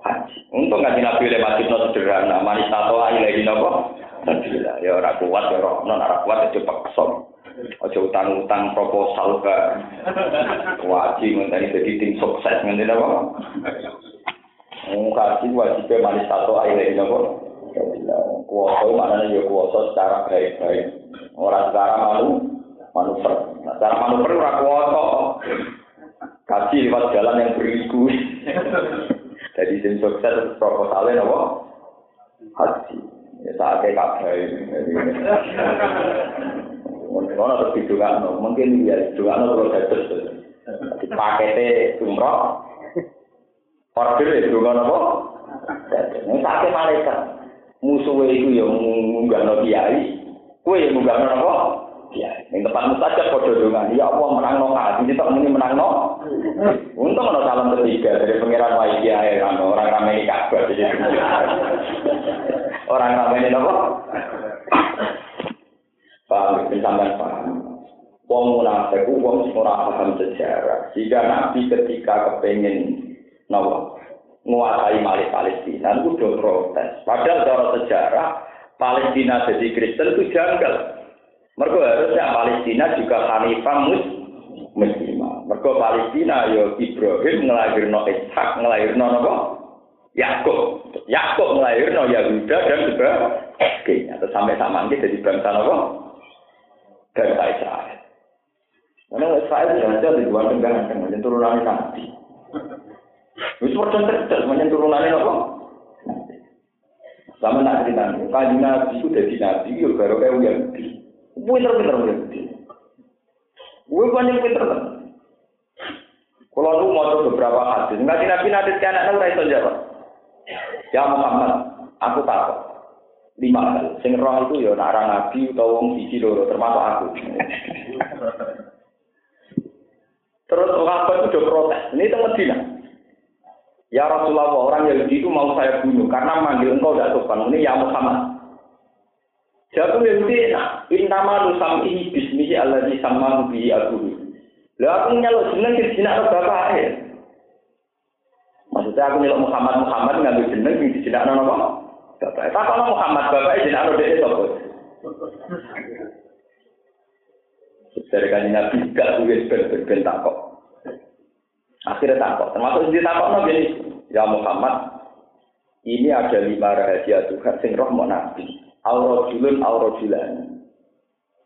Haji. Untung nggak nabi oleh wajibno sederhana. Manis tato aja lagi nopo. Ya orang kuat ya orang non orang kuat itu paksa. Aja utang-utang proposal ke wajib ngenteni jadi tim sukses ngenteni apa? Wong kaji wajib manis satu air ini apa? Kuasa mana ya kuasa secara baik-baik. Orang secara malu manuver. Nah, secara manuver ora kuasa. Kaji lewat jalan yang berliku. Jadi tim sukses proposalnya apa? Haji. Ya saatnya kabeh. Mungkin ono terus didongakno, mungkin ya didongakno terus dados. Di pakete umroh. Order ya dongakno apa? Dados. Nek sakit malaikat. Musuhe iku ya munggahno kiai. Kowe ya munggahno apa? Kiai. Ning tempat mustajab padha dongan, ya Allah menangno hati, kita muni menangno. Untung ana salam ketiga dari pangeran Wai Kiai kan orang ramai kabar jadi. Orang ramai apa? Paham, sampean paham. Wong munafik wong sing ora paham sejarah. Jika Nabi ketika kepengen nawa menguasai Malik Palestina itu udah protes. Padahal cara sejarah Palestina jadi Kristen itu janggal. Mereka harusnya Palestina juga Hanifah mus muslimah. Mereka Palestina yo ya Ibrahim ngelahirno Ishak ngelahirno apa? Yakub. Yakub ngelahirno Yahuda dan sebagainya. Terus sampai sama ini jadi bangsa apa? Bangsa Israel. Karena Israel sudah di luar negara, kan, turunan nanti. Wis padha cerdas menyang turunane napa? Sama nak cerita nih, kaji nabi itu dari nabi, yo baru kayak uang gede. Pinter pinter uang gede. Gue banyak pinter kan. Kalau lu mau beberapa hadis, nggak nabi ke anak lu itu jawab. Ya Muhammad, aku tahu. Lima hal. Sing roh itu ya narang nabi atau wong siji loro termasuk aku. Terus sahabat itu udah protes. Ini itu Medina. Ya Rasulullah, orang Yahudi itu mau saya bunuh karena manggil engkau tidak sopan. Ini ya Muhammad. Jatuh Yahudi, nah, intama nusam ini bismihi Allah di sama bihi abu. Lah aku nyaluk jeneng ke jinak bapak ya. Maksudnya aku nyaluk Muhammad Muhammad ngambil jeneng di jinak nono apa? Bapak. Tak kalau Muhammad bapak jinak nono dia sopo. Dari kanjeng Nabi gak tulis ben-ben takok. Akhirnya takut. Termasuk di takut nabi ini. Ya Muhammad, ini ada lima rahasia Tuhan sing roh mau nabi. Aurojulun aurojulan.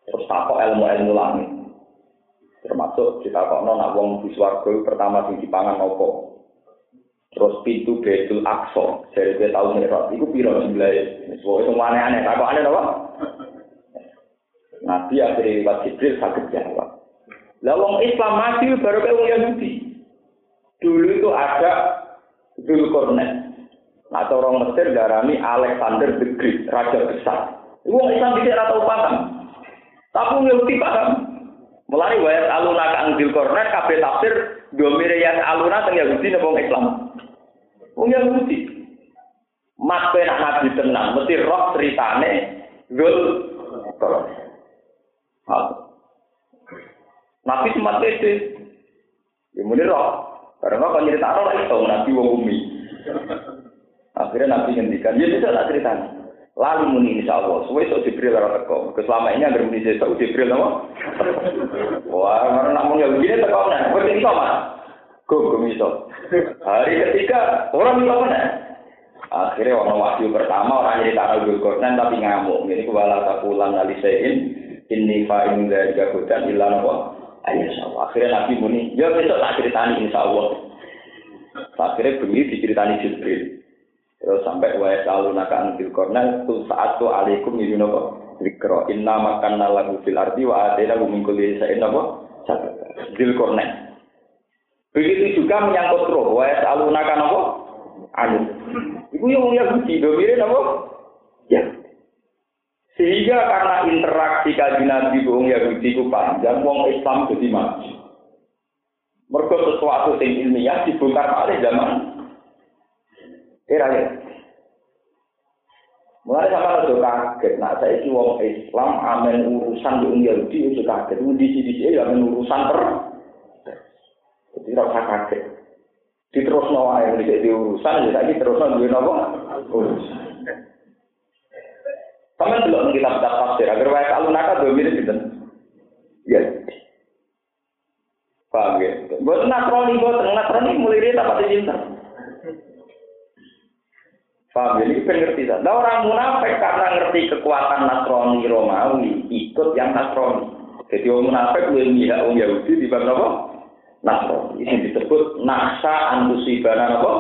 Terus takut ilmu-ilmu langit. Termasuk kita kok nona wong di swargo pertama sing dipangan nopo. Terus pintu Betul Aqsa dari dia tahu merah. Iku piro sebelah. Semua itu aneh-aneh. Takut aneh apa? Nabi akhirnya lewat Jibril sakit jawab. Lah wong Islam mati baru kayak wong Yahudi. Dulu itu ada Zulkarnain. Atau orang Mesir darami Alexander the Great, raja besar. Itu orang Islam tidak tahu paham. Tapi ngerti paham. Mulai wayat aluna kang Zulkarnain kabeh tafsir domire yang aluna teng Yahudi napa wong Islam. Wong Yahudi. Mat penak nabi tenang, mesti roh ceritane Zulkarnain. Nabi sempat itu. Ya muni roh. Karena kalau cerita lagi tahu nabi wong umi. Akhirnya nabi ngendikan, ya bisa tak cerita. Lalu muni insya Allah, suwe sok Jibril orang teko. Keselama ini agar muni sok Jibril nama. Wah, karena nak muni begini teko nih. Wes ini sama. Gue gue bisa. Hari ketiga orang bisa mana? Akhirnya orang wahyu pertama orang jadi tanah Zulkarnain tapi ngamuk. Ini kuala takulan alisein ini fa'in dari gakutan ilan apa? Ayo Allah. Akhirnya Nabi muni, ya besok tak ceritani insya Allah. Akhirnya begini diceritani Jibril. Terus sampai wa yasalu naka anil kornel tu saat tu alaikum yudun apa? Zikro inna makan lagu fil ardi wa adena min kulli sa'in apa? Zil kornel. Begitu juga menyangkut roh. Wa yasalu naka apa? Anil. Ibu yang Yahudi, domirin apa? Ya. Sehingga karena interaksi kaji Nabi wong Yahudi itu panjang, wong Islam jadi maju. Mereka sesuatu yang ilmiah dibongkar oleh zaman era ya. Mulai sama itu kaget, nah saya itu wong Islam amen urusan wong Yahudi itu kaget, di sini sini amen urusan per, jadi usah kaget. Diterus nawa yang di urusan, jadi terus nawa urusan. Sama dulu kita kitab tafsir agar wae kalau nakal dua mirip gitu. Ya. Paham ya? Buat nasrani, buat nasrani mulai dia dapat cinta. Paham ya? Ini pengerti tak? Nah, orang munafik karena ngerti kekuatan Nasrani Romawi ikut yang Nasrani. Jadi orang munafik lebih mihak orang Yahudi di bawah apa? Nasrani. Ini disebut naksa antusibana apa?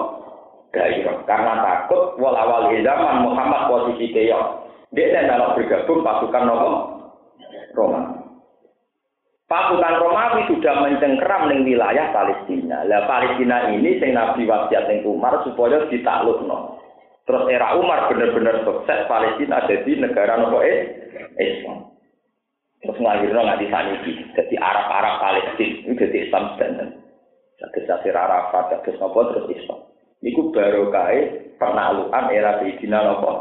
Daerah. Karena takut wal awal zaman Muhammad posisi keok. Dia tidak bergabung pasukan Nopo Roma. Pasukan Romawi sudah mencengkeram di wilayah Palestina. Lah Palestina ini sing Nabi wasiat yang Umar supaya ditaklukno. Terus era Umar benar-benar sukses Palestina jadi negara nopo eh Islam. Terus ngahirno nggak saniki. Jadi Arab-Arab Palestina itu jadi Islam. Jadi Yasir Arafat, jadi nopo terus Islam. Iku baru kai penaklukan era Sayyidina nopo.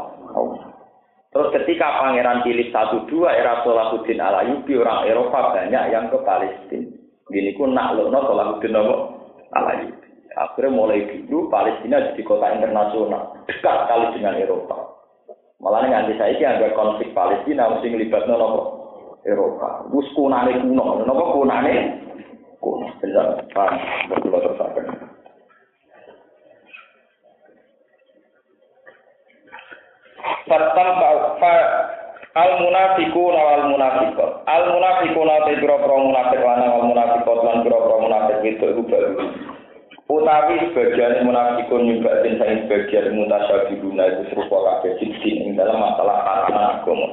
Terus ketika Pangeran Philip satu dua era Salahuddin Alayubi orang Eropa banyak yang ke Palestina. Gini ku naklukno Salahuddin nopo Alayubi. Akhirnya mulai dulu Palestina jadi kota internasional, dekat sekali dengan Eropa. Malah nanti saya ini ada konflik Palestina mesti ngelibatnya nopo Eropa. Gus kunane kuno, nopo kunane kuno. Bisa paham? Betul terus apa? Fatam fa al munafiqun wal munafiqat. Al munafiqun te pira-pira munafik lanang wal munafiqat lan pira-pira munafik itu iku baru. utawi sebagian munafikun nyumbatin saing sebagian mutasyabihuna itu serupa kabeh siji ing dalam masalah tatanan agama.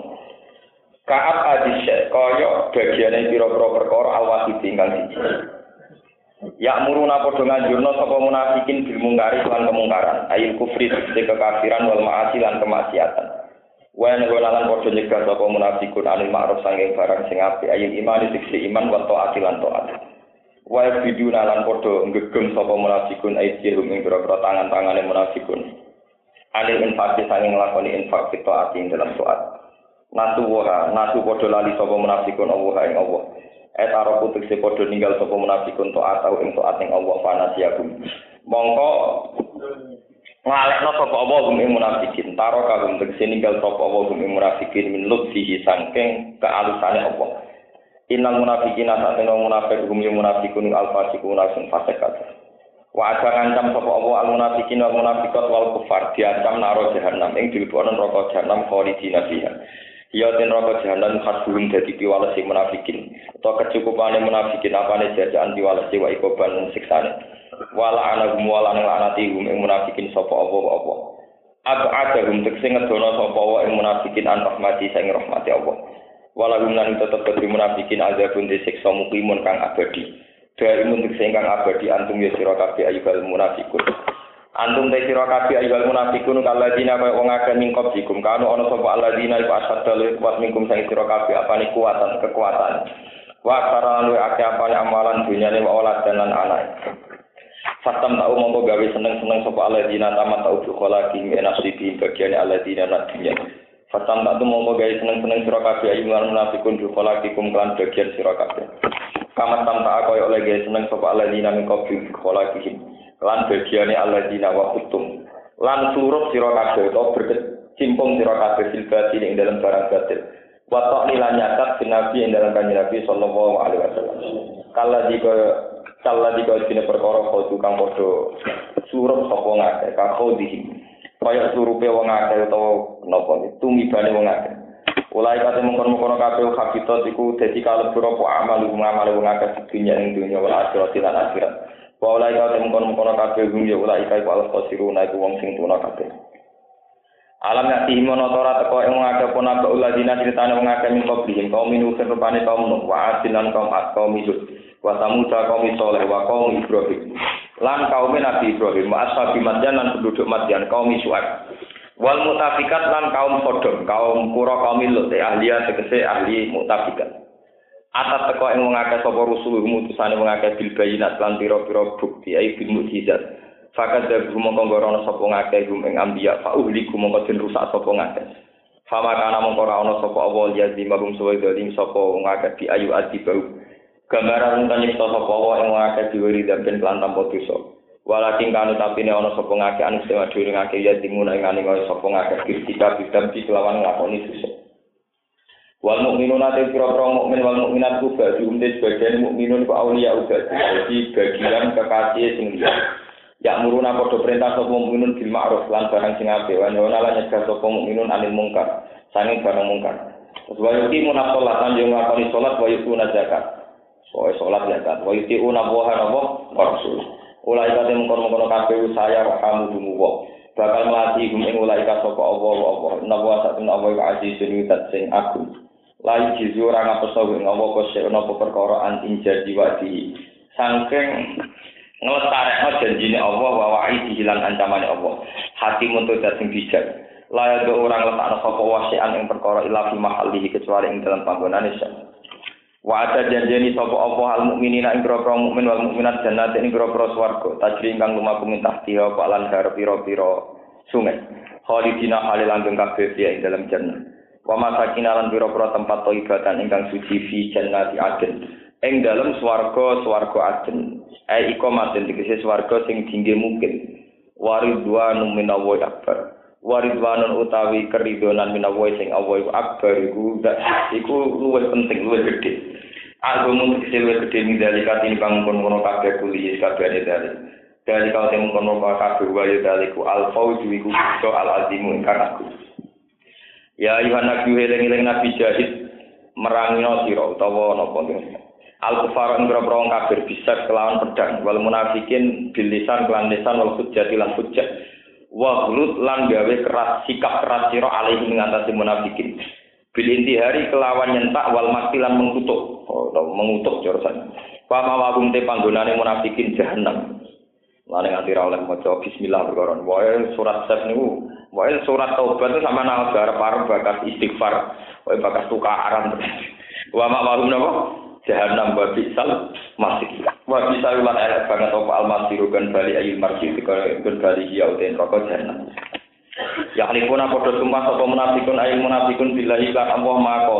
Kaat adisya kaya bagiane pira-pira perkara awasi tinggal siji. Ya muruna padha nganjurna sapa munafikin bil mungkari lan kemungkaran, ayil kufri tegese kekafiran wal ma'asi lan kemaksiatan. Wa lan padha nyegah sapa munafikun anil ma'ruf sanging barang sing apik ayil iman tegese iman wa ta'at lan ta'at. wa biduna lan padha nggegem sapa munafikun aidhum ing pira tangan-tangane munafikun alil infak sanging nglakoni infak kita ati dalam taat natu wa natu padha lali sapa munafikun Allah ing Allah etaro putuk se padha ninggal sapa munafikun taat atau ing taat ing Allah fanasiyakum mongko ngalekno sapa Allah gum ing munafikin taro kagum tegese ninggal sapa Allah gum ing munafikin min lutfihi sangking kealusane Allah Innal munafiqina satena munafik hum ya munafiqun al fasiquna sing fasik kabeh. Wa ada ngancam sapa Allah al munafiqin wal munafiqat wal kufar diancam naro jahanam ing dilebokno neraka jahanam khalidina fiha. Ya ten neraka jahanam khasbuhum dadi piwales sing munafikin. Utawa kecukupane munafikin apane jajaan piwales wa ikoban siksane. Wala anahum wala nglaknati hum ing munafikin sapa Allah apa. Ab'adahum tekse ngedono sapa wa ing munafikin an rahmati sing rahmati Allah. walahum lan tetep kedri munafikin azabun disiksa mukimun kang abadi dari muntuk sing kang abadi antum ya sira kabeh ayyuhal munafikun antum te sira kabeh ayyuhal munafikun kalladina kaya wong akeh mingkop dikum kanu ana sapa alladina iku asadal kuat mingkum sing sira kabeh apane kuatan kekuatan wa tara lu akeh apane amalan dunyane wa olad dan anak Fatam tau mongko gawe seneng-seneng sapa alladzina tamat tau bukhala ki nasibi bagian alladzina nadinya. Fatam tak tuh gaya seneng-seneng sira kabeh ayu lan munafikun bi kholaqikum kan bagian sira kabeh. Kamat tam tak koyo oleh gaya seneng sapa alladzina min qabli bi kholaqihim. Lan bagiane alladzina wa kutum. Lan surup sira kabeh to berkecimpung sira kabeh fil batin ing dalam barang batil. Wa ta'lilan nyatat Nabi ing dalam kanjeng Nabi sallallahu alaihi wasallam. Kala diko kala diko dine perkara kau tukang padha surup sapa ngake ka khodihim. kaya surupe wong akeh utawa napa tumibane wong akeh Ulai kate mengkon-mengkon kabeh habitat iku dadi kalebu apa amal ngamal wong akeh dunya ing dunya wal akhirat lan akhirat. Wa ulai kate mengkon-mengkon kabeh gum ya ulai kae ku alas iku wong sing tuna kabeh. Alam ya timono tora teko ing wong akeh pun apa uladina critane wong akeh min qablihim kaum minu rupane kaum nuh wa adilan kaum at kaum hud wa samuda kaum soleh wa kaum ibrahim. lan kaum Nabi Ibrahim wa ashabi Madyan lan penduduk Madyan kaum Su'aib wal mutafikat lan kaum Sodom kaum kura kaum Lut ahli ahli mutafikat atas teko ing wong akeh sapa rusul mutusane wong akeh bil bayinat lan pira-pira bukti ai bil mukjizat. Fakat dari mongko ngorono sapa ngakeh gum ing ambiya fa uhliku mongko den rusak sapa ngakeh Fama kana mongko ora ana sapa awal ya di magum suwe dalim sapa ngakeh di ayu adi bau gambaran kan nyipta sapa wa ing akeh diwiri dan kelan tanpa dosa. Walakin kanu tapi ne ana sapa ngake anu sing dhewe ngake ya dimuna ing ane sapa ngake kita bidam di kelawan ngakoni dosa wal mukminun ate pira-pira mukmin wal mukminat ku bagi umte sebagian mukminun ku auliya uga jadi bagian kekasih sing liya Ya muruna padha perintah sapa mukminun bil ma'ruf lan barang sing apik wa nyana lan nyegah sapa mukminun anil mungkar sanging barang mungkar Wa yuqimu nafsalatan yo ngakoni salat wa yuquna zakat Soe sholat ya kan. Wa yuti una wa hanawa wa rasul. Ulai kate mengkono-mengkono kabeh saya kamu dumuwa. Bakal melatih gum ing ulai ka sapa Allah Allah. Nawa satun Allah wa azizun yutat sing agung. Lai jizu ora Allah kok sik ana perkara anting jadi wadi. Sangking nglestarekno janjine Allah wa wa'i hilang ancamane Allah. Hati untuk sing bijak. Layak do orang letakno sapa wasian ing perkara ila fi mahallihi kecuali ing dalam panggonane sya. Wa ada janjeni sapa Allah al mukminina ing grobro mukmin wal mukminat jannat ing grobro swarga tajri ingkang lumaku min tahtiha apa lan pira-pira sungai. Khalidina halil langgeng kabeh ing dalam jannah. Wa masakina lan pira-pira tempat thayyibatan ingkang suci fi jannati adn. Ing dalam swarga swarga adn. Ai ikomatin dikese swarga sing tinggi mungkin. Waridwanu minallahi akbar. Waridwanun utawi keridonan minallahi sing iku akbar iku iku luwih penting luwih gedhe. Aku mun kecil luwih gedhe ning dalil katini kono kabeh kuliah kabeh dalil. Dari kau temu kono kabeh wa ya daliku al fauzu iku al azimu ingkang aku. Ya ayuhan nabi eling-eling nabi jahid merangino sira utawa napa Al kufar ing grobro kafir bisa kelawan pedang wal munafikin bilisan kelan lisan wal hujjati lan hujjah. Wa lan gawe keras sikap keras sira alaihi ngatasi munafikin. Bil intihari kelawan nyentak wal makilan mengutuk. Oh, mengutuk jurusan. Wa mawagum te panggonane munafikin jahanam. Lane nganti ra oleh maca bismillah perkara. Wae surat sep niku, wae surat taubat itu sama nang garap bakas istighfar, wae bakas tukaran. Wa mawagum napa? jahanam wa bisal masih wa bisa ulan elek banget apa al masiru kan bali ayil marji kan bali ya uten rokok jahanam ya alipuna podo sumpah sapa munafikun ayil munafikun billahi lan Allah mako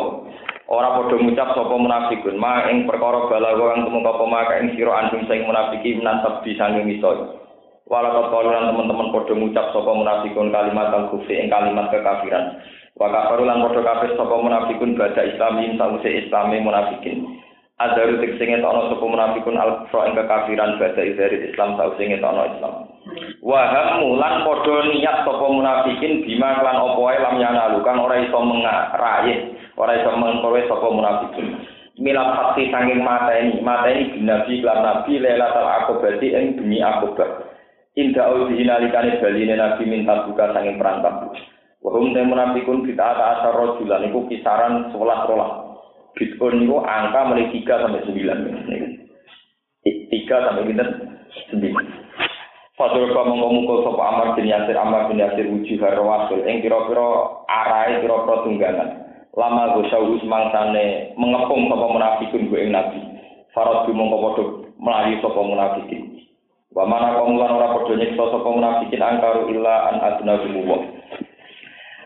ora podo ngucap sapa munafikun ma ing perkara balago kang tumeka apa maka ing sira anjing sing munafiki menantap di sanging iso Walau kaluran teman-teman podo ngucap sapa munafikun kalimat al kufri ing kalimat kekafiran. Wa kafaru lan podo kafir sapa munafikun bada islamin sause islami munafikin. Adaru tegese ngetokno sapa munafikun al kufra ing kekafiran bada izari Islam sause ngetokno Islam. Wa hammu lan padha niat sapa munafikin bima lan apa wae lam yanalu kang ora iso mengraih, ora iso mengkowe sapa munafikin. Milam hati sanging mata ini, mata ini binabi kelam nabi lelatal akobati ing demi akobah. Indah uji nalikane baline nabi minta buka sanging perantap. Wahum te munafikun kita ata asar rojulan, iku kisaran sebelas rolah. Bitcoin itu angka mulai 3 sampai 9. 3 sampai 9. Fatul ka mongko mukul sapa Amar bin Yasir Amar bin Yasir wujuh rasul ing kira-kira arahe kira-kira tunggangan. Lama gosau mangsane mengepung sapa munafikun ku ing Nabi. Farad ku mongko padha mlayu sapa munafikin. Wa mana kaum lan ora padha nyiksa sapa munafikin angkaru illa an adna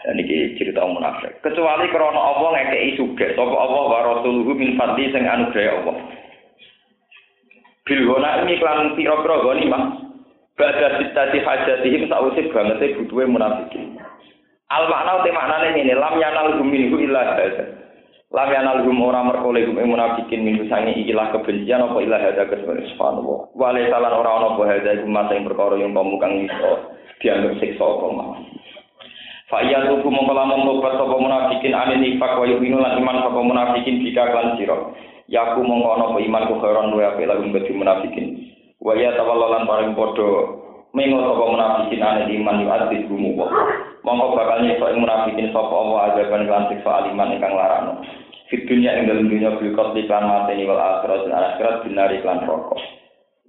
Dan ini cerita munafik. Kecuali karena Allah ngekei sugih, sapa Allah wa rasuluhu min fadli sing anugerah Allah. Bil gona ini klan pira-pira goni mah. Bada sitati hajatihim sausih banget butuhe munafikin. Al makna te maknane ngene, lam yanal minhu illa hadza. Lam yanal hum ora merkole hum munafikin min sange ikilah kebencian apa illa hadza kesane subhanallah. Wa la salan ora ana apa hadza iku ing perkara yang pamukang iso dianggap siksa apa mah. Fa iya tuku mongko lamun tobat sapa munafikin ane nifak wa yu'minu lan iman sapa munafikin bika kan sira. Yaku mongko ana apa iman ku khairan wa apik lagu bagi munafikin. Wa ya tawallalan paring padha mengo sapa munafikin ane iman yu adis gumu wa. Mongko bakal nyiksa munafikin sapa Allah azaban lan siksa aliman ingkang larano. Fit dunya ing dalem dunya bil qatli kan mateni wal akhirat lan akhirat binari lan rokok.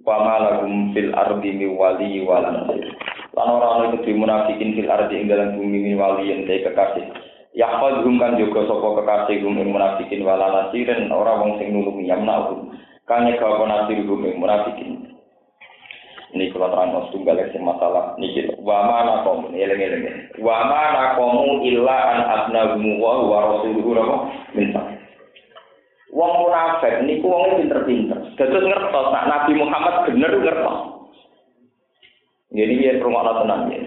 Wa ma fil ardi mi wali wal nasir. lan ora ana iku munafikin fil ardi ing dalam bumi min waliyen te kekasih Yahfad hum kan juga sapa kekasih hum ing munafikin wala nasirin ora wong sing nulungi yamna kang nyeka apa nasir hum ing munafikin ini kalau terang tunggal sing masalah niki wa mana kaum eling eling wa mana kaum illa an abnahu wa wa rasuluhu minta Wong munafik niku wong pinter-pinter. Dados ngertos nak Nabi Muhammad bener ngertos. Jadi dia rumah tenang ya.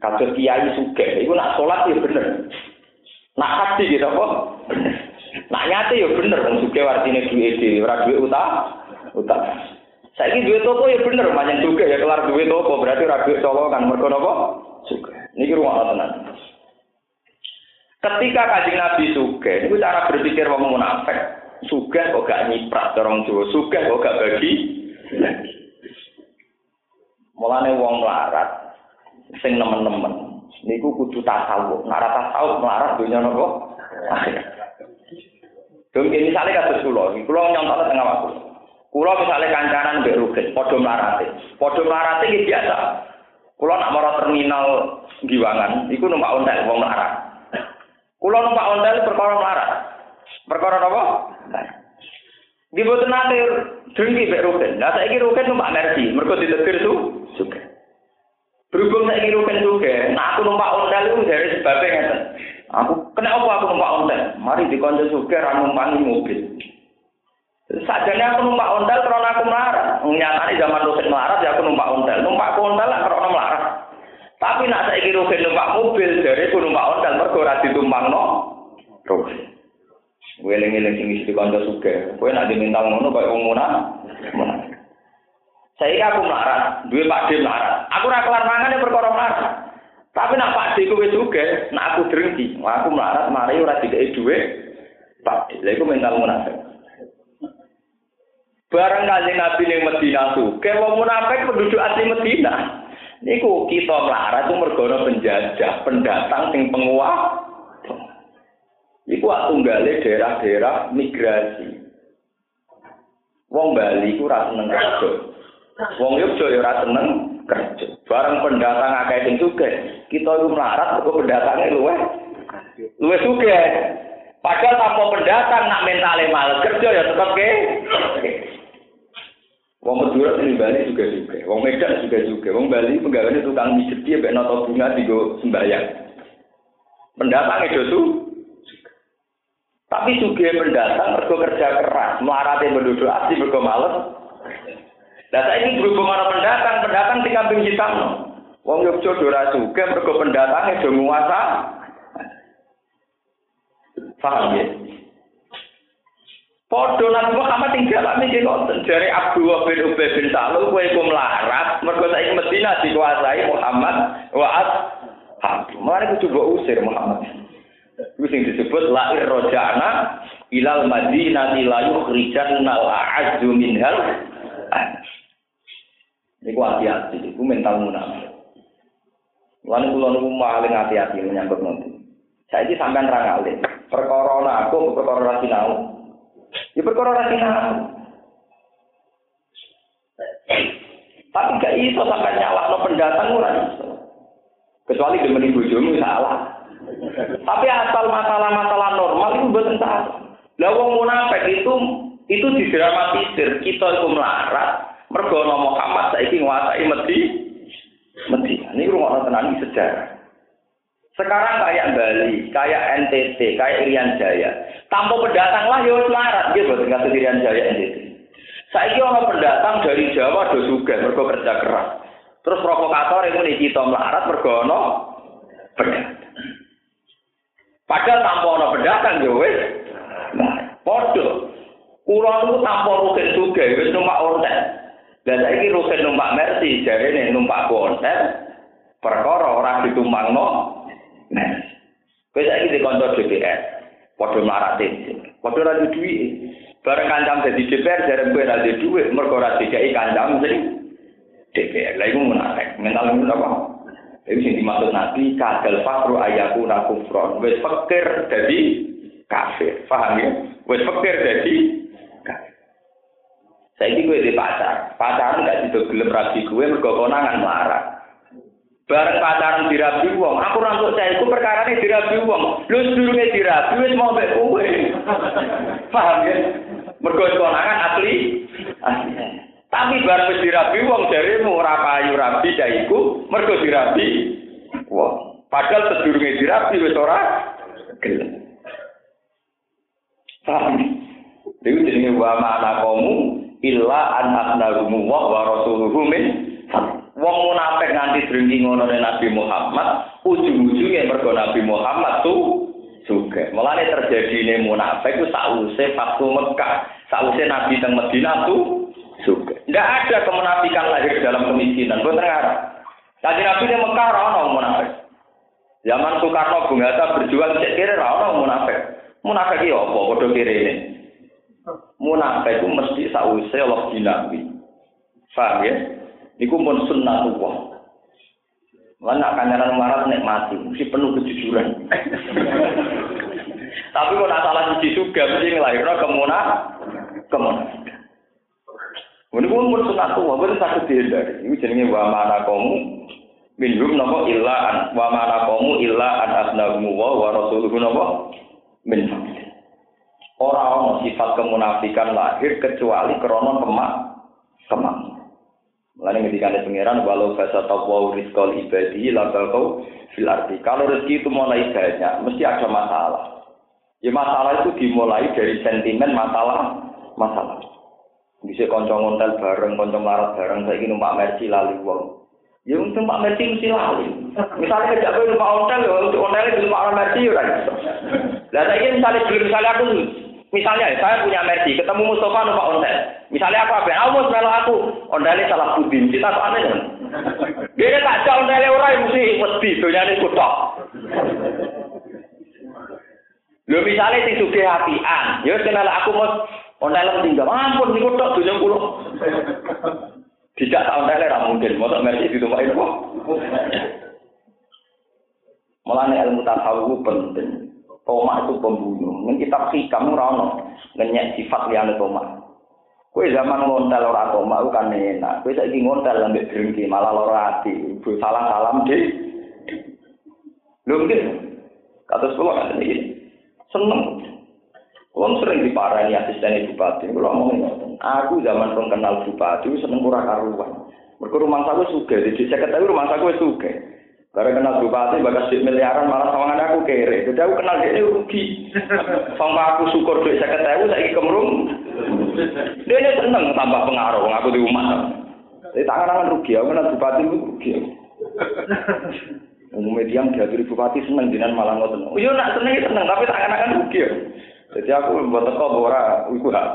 Kasus kiai suge, itu nak sholat ya bener. Nak haji gitu kok. Nak nyate ya bener, wong duit di, ora duit utang, utang. Saya ini duit toko ya bener, banyak juga ya kelar duit toko berarti ora duit kan mereka nopo suge. Ini rumah tenang. Ketika kajian Nabi suge, itu cara berpikir wong munafik. Suge kok gak nyiprat, orang Jawa. Suge kok gak bagi. Mulane wong melarat sing nemen-nemen niku kudu tasawuf. Nek ora tasawuf melarat dunya napa? Dong ini misalnya kasus kula, kula nyontokne tengah waktu. Kulo misalnya kancanan mbek Rugen, padha mlarate. Padha mlarate iki biasa. Kulo nak mara terminal Giwangan, iku numpak ontel wong melarat. Kulo numpak ontel perkara melarat. Perkara apa? Di boten nate drengki mbek Rugen. Lah saiki Rugen numpak Mercy, mergo ditegur su juga. Berhubung saiki Rugen juga, nah aku numpak ontel itu dari sebabnya ngeten. Aku kena apa aku numpak ontel? Mari dikonco suge ra numpangi mobil. Sajane aku numpak ontel karena aku melarat. Nyatane zaman dosen melarat ya aku numpak ontel. Numpak ontel lah karena melarat. Tapi nak saiki rugen numpak mobil dari aku numpak ontel mergo ora ditumpangno. Rugen. Weling-eling sing isi kanca sugih. Kowe nak diminta ngono kaya wong. Saya aku melarat, duwe Pak D melarat. Aku ora kelar mangan perkara melarat. Tapi nak Pak D kowe sugih, nak aku drengki. Aku melarat mari ora dikeki dhuwit. Pak lha iku mental munafik. Barang kanjeng Nabi ning Medina suke wong munafik penduduk asli Medina. Niku kita melarat itu mergono penjajah, pendatang sing penguah. Iku tunggale daerah-daerah migrasi. Wong Bali ku ora seneng kerja. Wong Yogyakarta ya ora seneng kerja. Barang pendatang akeh sing sugih, kita iku melarat kok pendatange luweh. Luweh sugih. Padahal tanpa pendatang nak mentale mal kerja ya tetep ke. Wong Madura di Bali juga juga, Wong Medan juga juga, Wong Bali pegawainya tukang mijet dia benar noto bunga tigo sembayang. Pendatang itu tuh. Tapi juga pendatang mergo kerja keras, melarati penduduk asli mergo males. Nah saya ini berhubung orang pendatang, pendatang di kambing hitam. Wong Yogyakarta dora juga mergo pendatang itu menguasa. Paham ya? Podo Nabi Muhammad tinggal alami nggih ngoten dari Abu bin Ubay bin Salul kowe iku melarat mergo saiki Medina dikuasai Muhammad wa ashab. Mari kudu mbok usir Muhammad. Iku sing disebut la irja'na ilal madinati la yukhrijanna al-a'azzu minhal Iku hati-hati, iku mental munafik. Lan kula niku paling hati-hati menyambut nanti. Saiki sampean ra ngalih. Perkara aku perkara ra sinau. Ya perkara sinau. Tapi gak iso sampai nyala no pendatang ora iso. Kecuali demeni bojomu salah. Tapi asal masalah-masalah normal itu bukan salah. Lah wong munafik itu itu didramatisir. Kita itu melarat mergo Muhammad saiki nguasai Medi. Medi. Ini rumah tenan sejarah. Sekarang kayak Bali, kayak NTT, kayak Irian Jaya. Tanpa pendatang lah ya selarat gitu dengan Irian Jaya NTT. Saya orang pendatang dari Jawa do juga mergo kerja keras. Terus provokator itu nih kita melarat mergo ono pendatang. Padahal tanpa ono pendatang wis. Nah, podo. Kulo niku tanpa rugen juga wis numpak ontel. Dan saiki rugen numpak Mercy, jarene numpak ontel. Perkara ora ditumpangno Nah, kowe saiki di kantor DPR, padha marate. Padha ora duwe Bareng kancam dadi DPR jarang kowe ora duwe mergo ora dikai kancam sing DPR. Lah iku munafik. Mental ngono apa? Itu sing dimaksud Nabi kadal fakru ayaku kufron. Wis pikir dadi kafir. Paham ya? Wis pikir dadi kafir. Saiki kowe di pacar, pacaran gak sido gelem rabi kowe mergo konangan marah. Bareng pacaran dirabi wong, aku rantuk saya iku perkara ini dirabi wong. Lu sedurunge dirabi wis mau mbek kowe. Paham ya? Mergo konangan asli. Tapi bareng wis dirabi wong jaremu ora payu rabi ya iku mergo dirabi wong. Padahal sedurunge dirabi wis ora gelem. Paham? Dewi jenenge wa ma'ana kamu illa an asnarumu wa rasuluhu min Wong munafik nganti drengki ngono Nabi Muhammad, ujung-ujungnya mergo Nabi Muhammad tuh juga. Mulane terjadi ini munafik itu sause waktu Mekah, sause Nabi teng Medina tuh juga. Tidak ada kemunafikan lahir dalam kemiskinan. Bukan ngarep. Tadi Nabi di Mekah ono munafik. Zaman Soekarno Bung Hatta berjuang cek kiri ono munafik. Munafik iki apa? Padha kiri ini. Munafik itu mesti sause Allah Nabi. Paham ya? Iku pun sunnatullah. Mana kanyaran marah mati, mesti penuh kejujuran. Tapi kalau salah suci juga mesti ngelahirno kemuna, kemuna. Ini pun pun sunat tua, pun sakit dihindari. Ini jenenge wa mana kamu minhum nopo illa an wa mana kamu illa an asnamu wa wa rasuluhu nopo min Orang sifat kemunafikan lahir kecuali krono kemak kemak. Mulane ketika ada pangeran walau fasa taqwa rizqal ibadi la kau fil arti. Kalau rezeki itu mulai banyak, mesti ada masalah. Ya masalah itu dimulai dari sentimen masalah masalah. Bisa konco ngontel bareng, konco marat bareng, saya ingin numpak mercy lali wong. Ya untuk numpak mercy mesti lali. Misalnya kerja gue numpak hotel, ya untuk hotel itu numpak mercy ya kan. Lah saya misalnya beli misalnya aku, misalnya saya punya mercy, ketemu Mustafa numpak hotel. Misalnya aku apa? Aku mau melok aku, hotelnya salah budin, kita tuh aneh kan. Dia tak jauh hotelnya orang mesti mesti dunia ini kutok. Lho misalnya sing sugih apian, ya kenal aku mau Ontel tinggal, ampun niku tok dunya kula. Tidak tak ontel ra mungkin, mosok mersi di rumah itu. Mulane ilmu tasawuf penting. Toma itu pembunuh. Ning kitab hikam ora ono ngenyek sifat liyane toma. Kue zaman ngontel ora toma kan enak. Kue saiki ngontel ambek drengki malah lara ati. Salah salam di. Lho. Kata sekolah kan ini. Seneng. Wong sering diparani asisten bupati, kalau ngomong aku zaman pun kenal bupati, seneng kurang karuan. Mereka rumah saya suka, di saya ketahui rumah saya suka. Karena kenal bupati, bagas di miliaran malah sama aku kere. Jadi aku kenal dia rugi. Sama aku syukur duit saya ketahui, saya kemrung. Dia ini seneng tambah pengaruh, aku di rumah. Jadi tangan-tangan rugi, aku kenal bupati itu rugi. Umumnya diam dihadiri bupati seneng, jinan malah ngotot. Iya nak seneng seneng, tapi tangan-tangan rugi. Jadi aku buat teko ora iku hak.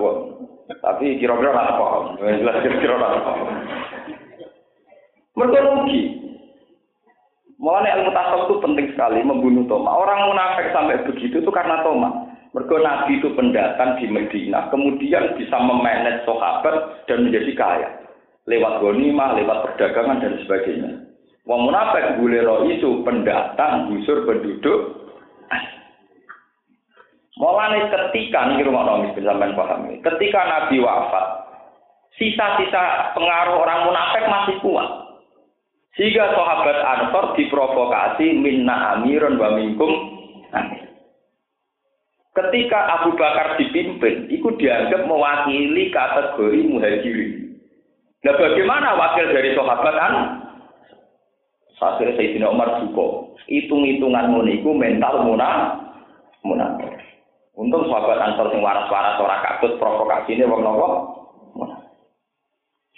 Tapi kira-kira paham. Jelas kira-kira paham. Mereka rugi. Mulanya ilmu tasawuf itu penting sekali membunuh Toma. Orang munafik sampai begitu itu karena Toma. Mereka Nabi itu pendatang di Medina, kemudian bisa memanage sahabat dan menjadi kaya. Lewat gonimah, lewat perdagangan dan sebagainya. Wong munafik bulero itu pendatang, gusur penduduk, Mulane ketika nih rumah nomis sampean pahami, ketika Nabi wafat, sisa-sisa pengaruh orang munafik masih kuat. Sehingga sahabat Ansor diprovokasi minna amirun wa minkum Ketika Abu Bakar dipimpin, itu dianggap mewakili kategori muhajirin. Nah bagaimana wakil dari sahabat an? Saya Sayyidina Umar juga. Hitung-hitungan muniku mental munafik. munafik. Untung sahabat Ansor sing waras-waras ora kakut provokasi ini wong nopo.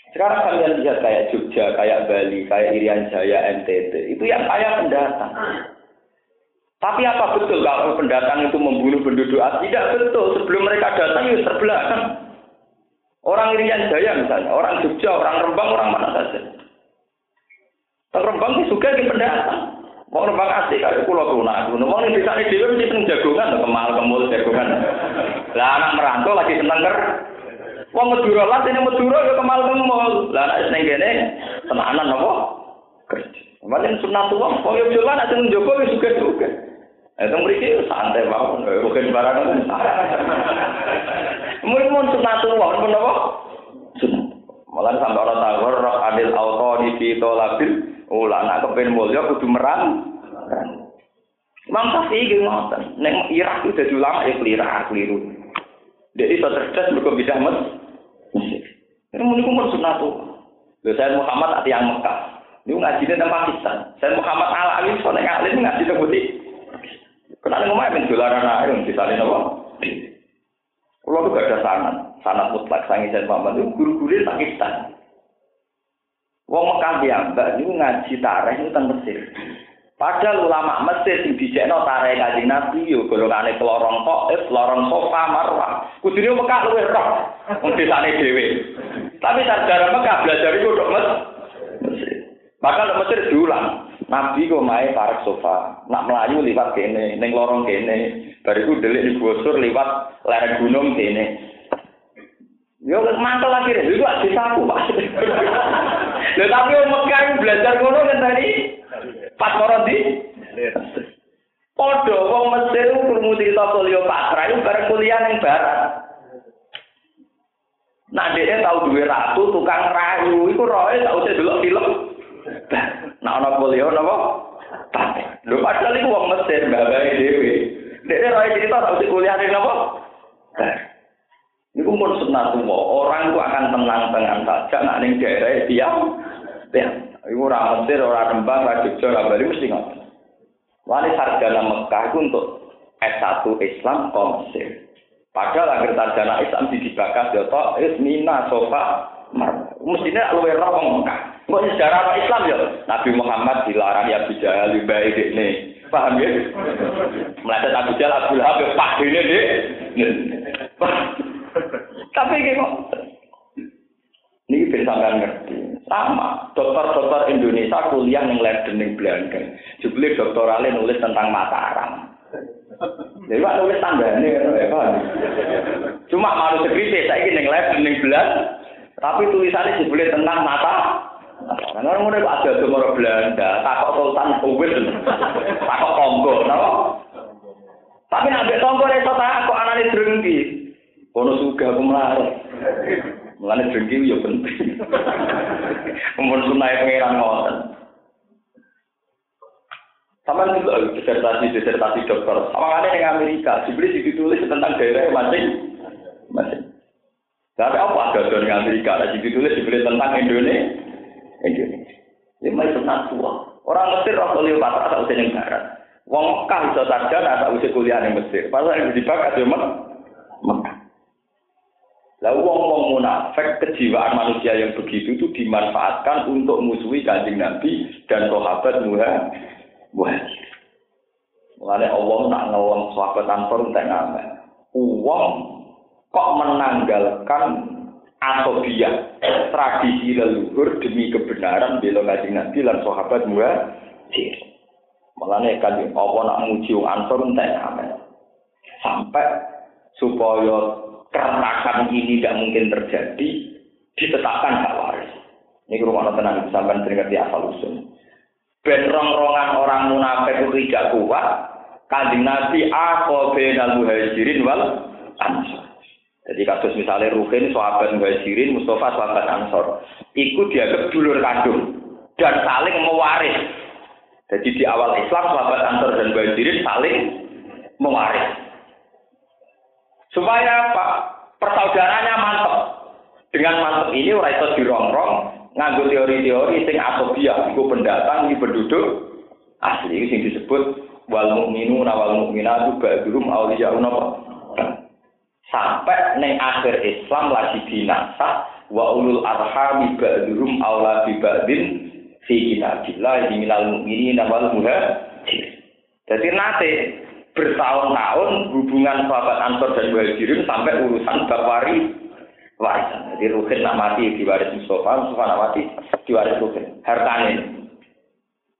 Sekarang kalian lihat kayak Jogja, kayak Bali, kayak Irian Jaya, NTT, itu yang kaya pendatang. Tapi apa betul kalau pendatang itu membunuh penduduk asli? Tidak betul. Sebelum mereka datang itu terbelakang. Orang Irian Jaya misalnya, orang Jogja, orang Rembang, orang mana saja. Orang Rembang itu juga di pendatang. Mau nembang asli kali pulau tuna, nih bisa nih dia mesti seneng jagongan, kemal kemul jagongan. Lah anak merantau lagi seneng ker. Wong Madura lah ini Madura ya kemal kemul. Lah anak seneng gini, tenanan apa? Kerja. Kemarin sunat tua, kok ya jalan anak seneng Joko ya suka suka. Itu mereka santai banget, bukan barang Mungkin mau sunat tua, pun apa? Malah sampai orang tahu, roh adil auto di situ labil. Oh, lah anak kepen mulya kudu merang. Imam Syafi'i iki ngoten. Nek Irak itu dadi ulama ya keliru, keliru. Dia itu cerdas mergo bisa mes. Ini muni kumur sunat tuh. Lho saya Muhammad ati yang Mekah. Ini ngaji di Pakistan. Saya Muhammad Al Alim soalnya ngalim ngaji di Putih. Kenapa ngomong ben dolaran ae di sana napa? Kalau tuh gak ada sanat, sanat mutlak sangi saya Muhammad itu guru-guru Pakistan. Wong Mekah mbak niku ngaji tareh itu teng Mesir. Padahal ulama Mesir sing dijekno tareh Kanjeng Nabi yo golongane kelorong Taif, lorong Sofa, Marwah. Kudune Mekah luwih roh wong desane dhewe. Tapi sejarah Mekah belajar iku tok Mesir. Maka Mesir diulang. Nabi kok mae parek sofa, nak melayu liwat kene, ning lorong kene, bariku delik di gusur liwat lereng gunung kene. Yo mantel lagi itu disapu pak. Lho tapi Mekah belajar ngono kan tadi pas koron di Podo wong Mesir krungu cerita Cleopatra itu bareng kuliah ning barat. Nah dia tahu duwe ratu tukang rayu, iku roe tak usah delok film. Nah ana polio napa? Tapi lho padahal iku wong Mesir babae dhewe. Dia roe cerita tak usah kuliah ning napa? Iku pun sunatullah. Orang itu akan tenang-tenang saja nak ning daerah dia. Ya, iku ora Mesir, ora Rembang, ora Jogja, ora Bali mesti ngoten. Wali sarjana Mekah itu untuk S1 Islam ke Mesir. Padahal akhir sarjana Islam di dibakas ya toh Ismina Sofa Mar. Mestinya luwe roh Mekah. Kok sejarah Islam ya Nabi Muhammad dilarang ya bijaya lebih baik ini. Paham ya? Melihat Abu Jahal Abu Lahab ya pak ini deh. Tapi kok ini bisa ngerti. Sama, dokter-dokter Indonesia kuliah yang lab ning Belanda. Jebule doktorale nulis tentang Mataram. Lha Pak nulis tandane ya, Pak. Cuma segede saiki ning lab ning Belanda. Tapi tulisannya jebule tentang mata. Karena orang udah ada orang Belanda, takut Sultan Kuwait, takut Kongo? Tapi nabi Kongo itu takut anaknya drengki. Kono suka aku melarat. Mulane drengki yo penting. Umur sunai pengiran ngoten. Sama juga disertasi disertasi dokter. Sama ada yang Amerika, dibeli ditulis tentang daerah masing masing. Tapi apa ada dari Amerika? Nah, ditulis dibeli tentang Indonesia. Indonesia. Ini masih tua. Orang Mesir waktu Cleopatra tak usah yang barat. Wong Mekah bisa sarjana tak usah kuliah di Mesir. Pasal yang dibakat ya Mekah. Lah wong-wong munafik kejiwaan manusia yang begitu itu dimanfaatkan untuk musuhi kanjeng Nabi dan sahabat muhajir. Mulane Allah nak ngawang sahabat Ansor entek. Uang kok menanggalkan asobia tradisi leluhur demi kebenaran bela kajian nabi dan sahabat muhajir. Malahnya kajian apa nak muji wong ansor entek Sampai supaya keretakan ini tidak mungkin terjadi ditetapkan hak waris. Ini rumah tenang sampai sering ngerti asal usul. Ben rong-rongan orang munafik itu tidak kuat. Kanjeng Nabi aku benal muhajirin wal ansor. Jadi kasus misalnya Ruhin, sahabat Muhajirin, Mustafa, sahabat Ansor. Ikut dianggap dulur kandung dan saling mewaris. Jadi di awal Islam, sahabat Ansor dan Muhajirin saling mewaris. Supaya apa? Persaudaranya mantap. Dengan mantap ini ora iso dirongrong nganggo teori-teori sing asobiah iku pendatang iki penduduk asli sing disebut wal mukminuna wal mukminatu ba'dhum awliyaun apa? sampai neng akhir Islam lagi binasa wa ulul arhami ba'dhum aula bi ba'din fi kitabillah minal mu'minina wal muhajir. Jadi nanti bertahun-tahun hubungan sahabat Ansor dan Muhajirin sampai urusan bab wari warisan. Jadi Ruhin nak mati diwaris Mustafa, Mustafa nak mati diwaris Ruhin. Hartanya.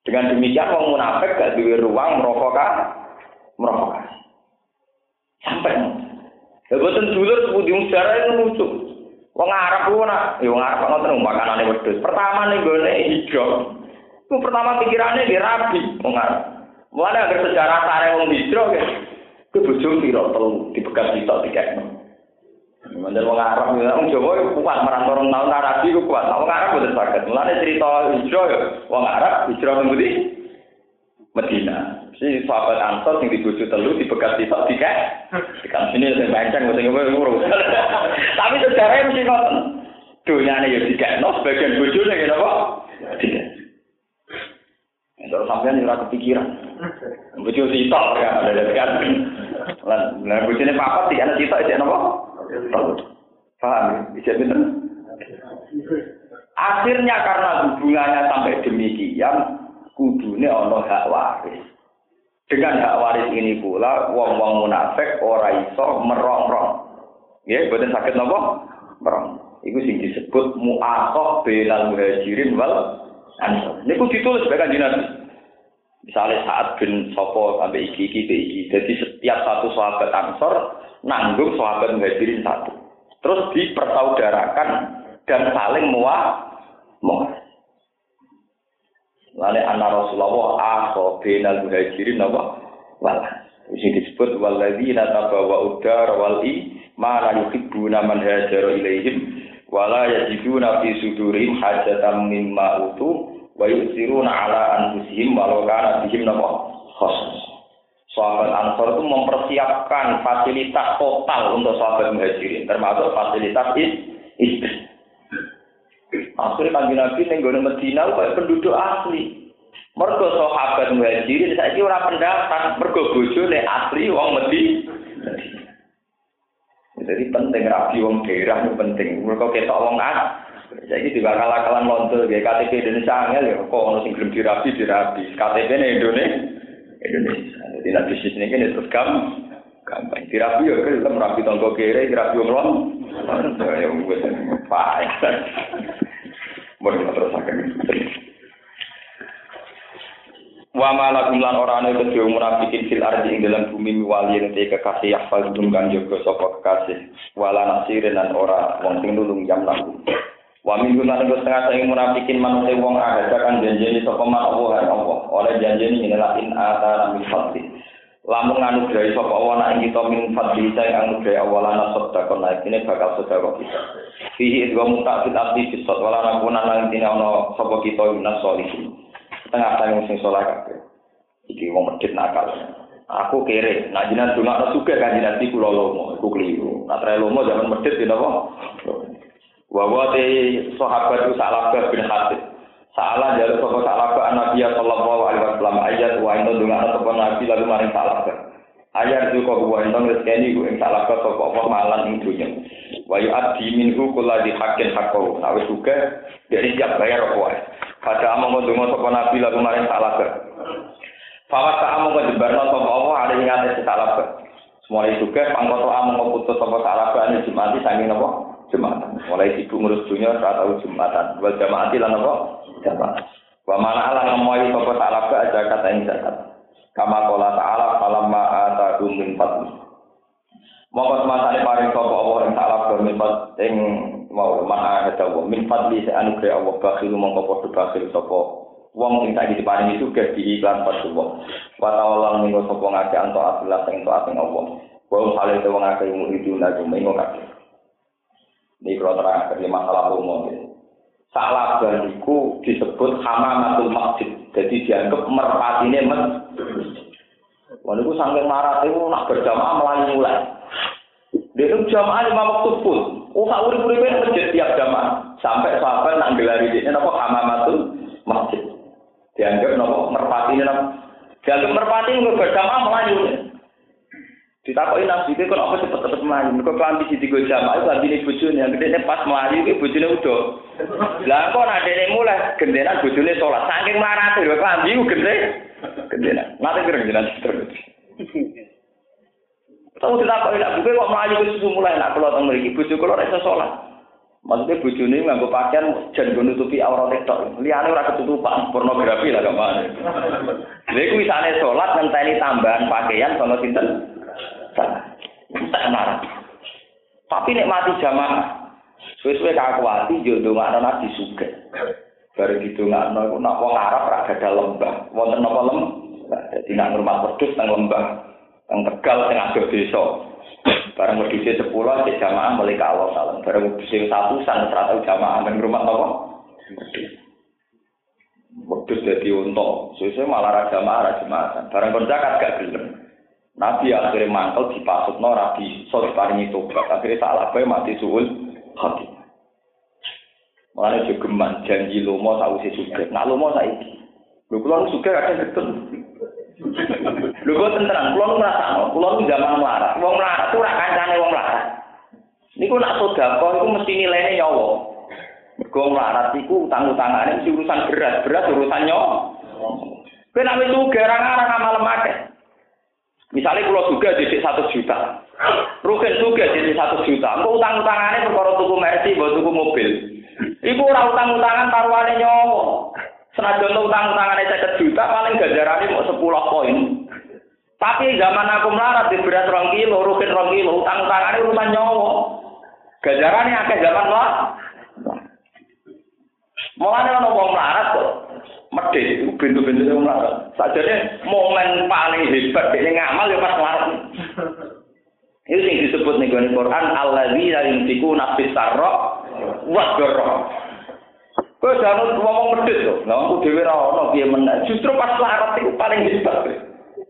Dengan demikian orang munafik gak duwe ruang merokok merokok. Sampai Ya boten dulur sepundi sejarah itu lucu. Wong Arab ku nak, ya wong Arab ngoten makanane wedhus. Pertama ning gone hijau. Ku pertama pikirannya di rabi wong Arab. Agar sejarah sare wong hijau ya. Ku bojo piro telu dibekas sitok dikekno. Mandan wong Arab ya ya kuat marang orang tahun Arabi ku kuat. Wong Arab boten saged. Mulane cerita hijau ya Arab hijau ning Medina. Si sahabat Ansor sing dibujuk telu dibekas sitok dikek. Kan sini sing bancang sing ngurus. Tapi sejarahnya mesti ngoten. Dunyane ya dikekno sebagian bojone ya napa? Tidak. Terus sampean ora kepikiran. Bojo sitok ya ada kan. Lan lan bojone papat dikene sitok iki napa? Paham? Bisa bener? Akhirnya karena hubungannya sampai demikian, kudune ana hak waris. Dengan hak waris ini pula wong-wong munafik ora iso merongrong. Ya, boten sakit nopo? Merong. Iku sing disebut mu'akhah bilal muhajirin wal ansor. Niku ditulis bae kanjeng Nabi. Misalnya saat bin sopo sampai iki iki iki. Jadi setiap satu sahabat ansor nanggung sahabat muhajirin satu. Terus dipersaudarakan dan saling muah muah. Lane anna Rasulullah akho benal muhajirin apa? Wal. Sing disebut walladzina tabawa udar wal i ma la yuhibbuna man hajara ilaihim wala yajiduna fi sudurihim hajatan mimma utu wa yusiruna ala anfusihim walau kana bihim napa khusus. Sahabat Ansor itu mempersiapkan fasilitas total untuk sahabat muhajirin, termasuk fasilitas istri. Akhirnya kanji Nabi nenggone Medina kayak penduduk asli. Mergo sahabat muhajirin saiki ora pendapat, mergo bojone asli wong Medina. Jadi penting rapi wong daerah penting. Mereka kita wong ah. Jadi juga kalah kalah lontor ya KTP Indonesia angel ya kok ono sing gelem dirapi dirapi. KTP nya Indonesia. Indonesia. Jadi nak bisnis ini kan terus gampang. Gampang. Dirapi ya kan kita merapi tonggo kere, dirapi wong lon. Ya wis payah. Mau terus akan Wa ma lakum lan ora ana kedhe munafikin fil ardi ing dalam bumi wali te kekasih yahfal dum kan jaga sapa kekasih wala nasirin lan ora wong sing nulung jam laku. Wa min lan iku setengah sing munafikin manute wong ada kan janjeni sapa Allah Allah oleh janjeni inilah in ata min fadli. Lamun nganugrahi sapa Allah nek kita min fadli sing anugrahi Allah lan sedekah naik ini bakal sedekah kita. Fihi idwa mutakfit abdi bisot wala nakuna lan tine ana sapa kita minas solihin. tengah tengah sing soleh kabeh. Iki wong medhit nakal. Aku kere, nak jinan dongakno suka kan jinan iku lomo, iku keliru. Nak tre lomo zaman medhit ya napa? Wa wa te sahabat itu salah bin Hatib. Salah jalur sapa ke Nabi sallallahu alaihi wasallam ayat wa inna dongakno sapa Nabi lalu maring salah ke. Ayat itu kok wa inna rezeki ku ing ke sapa apa malan ing dunya. Wa yu'addi minhu kulladhi haqqin haqqahu. Awis juga dari siap bayar apa pada among kodungo sopo nabi lalu maring salah ke. Fawas tak among kodebarno sopo Allah ada yang ada salah ke. Mulai juga pangkoto among koputus sopo salah ke ane jumati sangi nopo jumatan. Mulai sibuk ngurus dunia saat tahu jumatan. Wal jamaati lan nopo jamaat. Wa mana ala ngemoi sopo salah ke aja kata ini zakat. Kama kola ta'ala falamma atakum min fadli. Mongko semasane paring sapa Allah ing salah ke min ing mau maha ada wa min fadli sa anugerah Allah bakhil mongko padha bakhil sapa wong sing tak diparingi sugih di iklan padha wong wa ta'ala minggo sapa ngake anto atulah sing to asing Allah wa hale te wong akeh muridun aku minggo kabeh ini kalau terang dari masalah umum salah iku disebut hamamatul masjid jadi dianggap merpatine masjid Wah, itu sampai marah itu nak berjamaah melayu mulai. Dia itu jamaah lima waktu pun. Oh, sak urip-uripe masjid tiap jamaah. Sampai sahabat nak gelari ini napa hamamatul masjid. Dianggap napa merpati ini napa. Dianggap merpati nggak berjamaah melayu. Ditakoki nabi itu kok apa cepet-cepet melayu. Mergo kelambi siji go jamaah itu lambine bojone yang gede pas melayu iki bojone udah. Lah kok nak dene mulai gendenan bojone salat. Saking marate lho kelambi ku gede. Gendenan. Nate kira gendenan terus. Tahu tidak kok enak buka kok melayu ke susu mulai nak kalau tentang mereka bujuk kalau rasa sholat. Maksudnya bujuk ini nganggo pakaian jangan nutupi aurat itu. Liane ora ketutupan pornografi lah ke mana. Lha misalnya sholat ngenteni tambahan pakaian sama sinten? Marah. Tapi nek mati jamaah, suwe-suwe kakuati yo ndongakno nabi sugih. Bareng gitu nggak nak wong Arab ora gadah lembah. Wonten napa lembah? Dadi nak rumah wedhus nang lembah. Yang tegal sing adoh desa. Barang wedhus sepuluh cek jamaah mulai Allah salam. Barang wedhus satu san serata jamaah nang rumah apa? Wedhus dadi unta. Suwe malah ra jamaah ra jamaah. Barang kon zakat gak gelem. Nabi akhirnya mantel dipasutno rabi sore paringi tobat. Akhirnya salah bae mati suul hati. Mulane jogeman janji lomo sausi sugih. Nak lomo saiki. Lho kula sugih kadang getun. Lho kok tenteran, kula ngrasakno, kula zaman melarat. Wong melarat ora kancane wong melarat. Niku nak sedekah iku mesti nilainya nyawa. Mergo melarat iku utang-utangane mesti urusan berat, berat urusan nyawa. Kowe nek wis sugih ora ngarang. Misalnya kalau juga jadi satu juta, Rugen juga jadi satu juta. Engkau utang-utangannya perkara tuku mercy, buat tuku mobil. Iku ora utang-utangan taruhannya nyawa. Senajan utang utangane seket juta paling gajarane mau sepuluh poin. Tapi zaman aku melarat di beras rong kilo, rukin rong kilo, utang utangane urusan nyawa. Gajarane akeh zaman lah. Mulane ana wong melarat kok medhit itu bintu-bintu sing melarat. Sajane momen paling hebat dene ngamal ya pas melarat. Itu yang disebut nih Quran, Allah di dari nafis sarro Wah, dorong. Kowe jangan ngomong medhit to. Lah aku dhewe ora ono piye meneh. Justru pas larat itu paling hebat.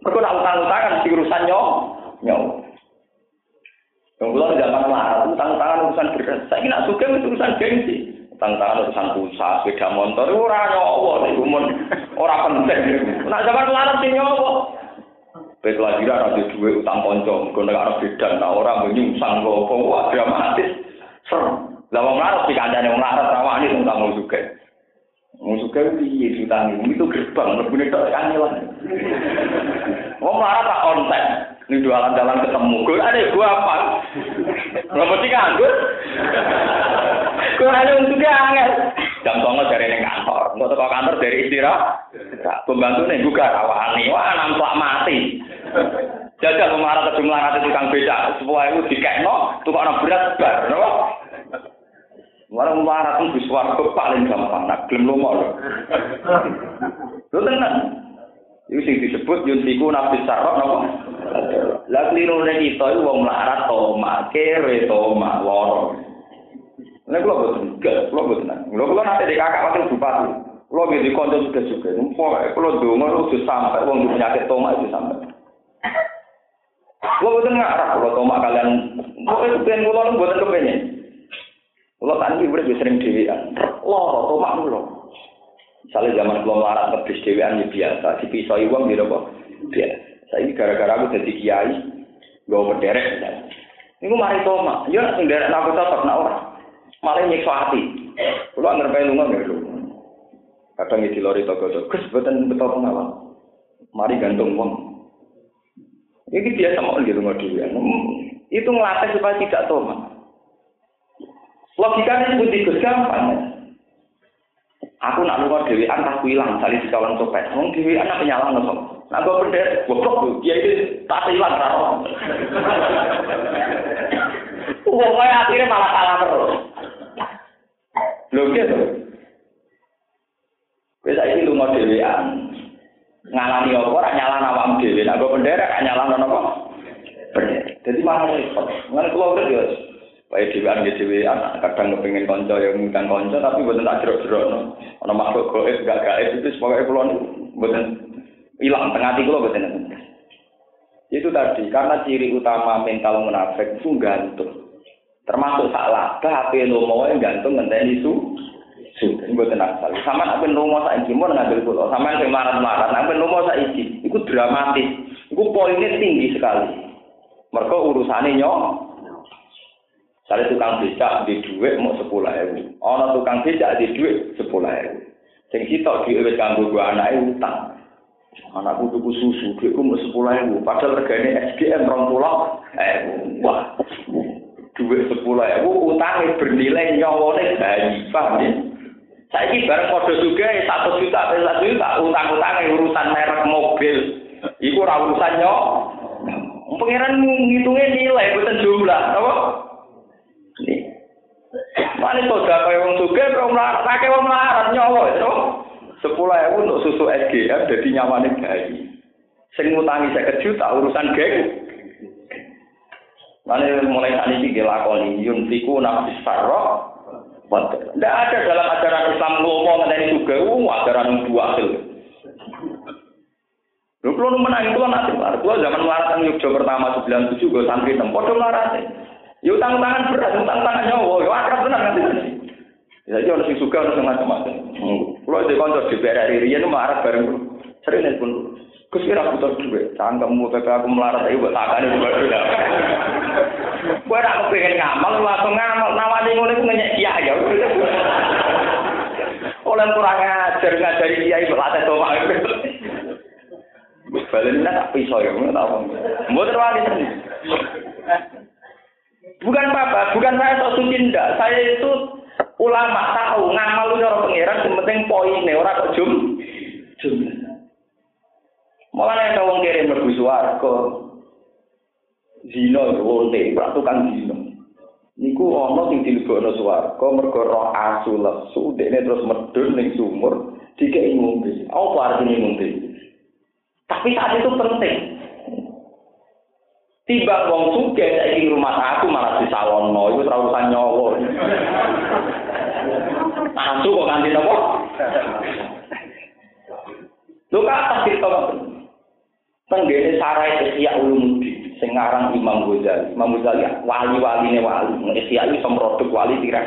Mergo nak utang-utangan di urusan nyawa. Nyawa. Yang kula zaman larat utang-utangan urusan beras. Saiki nak suka urusan gengsi. Utang-utangan urusan pulsa, sepeda motor ora nyawa iku mun ora penting. Nak zaman larat sing nyawa. Baik lagi ada duit utang konco, gue nek ana bedan, nah orang menyungsang kok, wah dramatis. Serem. Lah wong larat di kancane wong larat rawani sing kamu juga. Wong suka piye diutangi? Itu gerbang mlebune tok kanyelan. Wong larat tak konten. Ini jualan jalan ketemu. Gue ada gue apa? Gak mesti nganggur. Gue ada untuk angel. Jam songo dari neng kantor. Mau ke kantor dari istirahat. Pembantu nih juga rawani. Wah, nampak mati. Jajal memarah ke jumlah rata tukang beca. Sebuah itu dikekno. Tukang berat bar. No? Malah melarat itu suara paling gampang, nak gelem lomo lho. Lho tenan. Iku sing disebut yuntiku nabi sarok napa? Lah kliru nek itu wong melarat to makere to mak loro. Nek kula boten gak, kula boten. Kula kula nate di kakak wakil bupati. Kula nggih di kanca juga juga. Pokoke kula donga lu sampai wong penyakit tomak itu sampai. Kula boten ngarah kula tomak kalian. Pokoke kepen kula boten kepengen. Kalau tadi udah sering dewean, loro tomak mulu. Misalnya zaman belum larat ngebis dewean ya biasa, dipisoi uang gitu kok. Biasa. Saya ini gara-gara aku jadi kiai, gue berderek. Ini mari tomak, ya sing derek aku cocok nak orang. Malah nyiksa hati. Kalau ngerpai lunga nggak lu. Kadang di lori toko toko, kes betul betul pengawal. Mari gantung uang. Ini biasa mau gitu nggak dewean. Itu ngelatih supaya tidak tomak. Logikanya putih Gus gampang. Aku nak luar dewi tak hilang kali di kawan copet. Wong dewi anak penyalang nopo. Nak gue berdek, goblok dia itu tak hilang rawon. Wong kaya akhirnya malah kalah terus. Lho gitu. Wis saiki lunga dhewean. Ngalami apa ora nyalan awakmu dhewe. Nak gue penderek nyalan apa? Penderek. Jadi malah repot. Ngene kula urip ya Wae dhewean nggih dhewean kadang kepengin kanca yang ngundang kanca tapi mboten tak jerok-jerok no. Ana makhluk gaib gak gaib itu pokoke kula mboten ilang tengah hati kula mboten Itu tadi karena ciri utama mental munafik itu gantung. Termasuk salah, HP lomo yang gantung ngenteni su su mboten asal. Sama nek lomo saiki mun ngambil kula, sama sing marat-marat nek lomo saiki iku dramatis. Iku poinnya tinggi sekali. Mereka urusannya nyok Misalnya tukang becak di duit mau sepuluh ribu. Ono tukang becak di duit sepuluh ribu. Sing sitok di duit kanggo gua anak utang. Anakku tuku susu, duitku mau sepuluh ribu. Padahal regane SGM rong pulau. Eh, wah. Duit sepuluh ribu, utangnya bernilai nyawone bayi. Paham ya? Saiki bareng kode juga satu juta, satu juta, utang-utangnya urusan merek mobil. Iku ora urusan nyok. Pengiran ngitungnya nilai, bukan jumlah, apa? Mane soda kaya wong sugih kok mlarat, akeh wong mlarat nyawa itu. Sepuluh ewu untuk susu SGM jadi nyawane bayi. Sing ngutangi saya juta urusan geng. Mane mulai saat ini dilakoni yunfiku nafsi sarro. Tidak ada dalam ajaran Islam ngomong juga, uh, ajaran dua hasil. Lu kalau menang itu nanti, kalau zaman melarat Yogyakarta pertama 97 gue santri tempat, udah melarat. Ya utang tangan berat, utang tangan nyawa, ya akrab tenan nanti. Ya jadi orang sing suka orang macam-macam. Kalau di kantor di BRI Rian marah bareng sering pun. Gus kira butuh duit, cangkemmu PP aku melarat ayo buat takane juga. Gue nak pengen ngamal, langsung ngamal, nawani ngono iku ngenyek kiai ya. Oleh kurang ajar ngajari kiai berlatih toma. Balen tak pisau ya, nggak tahu. Mau terwali Bukan apa, bukan saya sok suci ndak. Saya itu ulama tahu ngamal cara pangeran yang penting poinnya orang kok jum jum. Malah nek wong kirim mlebu swarga. Zina wonte, ora tukang zina. Niku ana sing dilebokno swarga mergo roh asu lesu, dekne terus medun ning sumur, dikek ngombe. Apa artine ngombe? Tapi saat itu penting. Tiba wong suge saiki rumah aku malah disalono, itu ora urusan nyawa. Nasu kok nganti nopo? Lu kata cerita ngoten. Tenggene sarai Ihya Ulumuddin sing aran Imam Ghazali. Imam Ghazali wali-waline wali. Ihya iki produk wali tirak.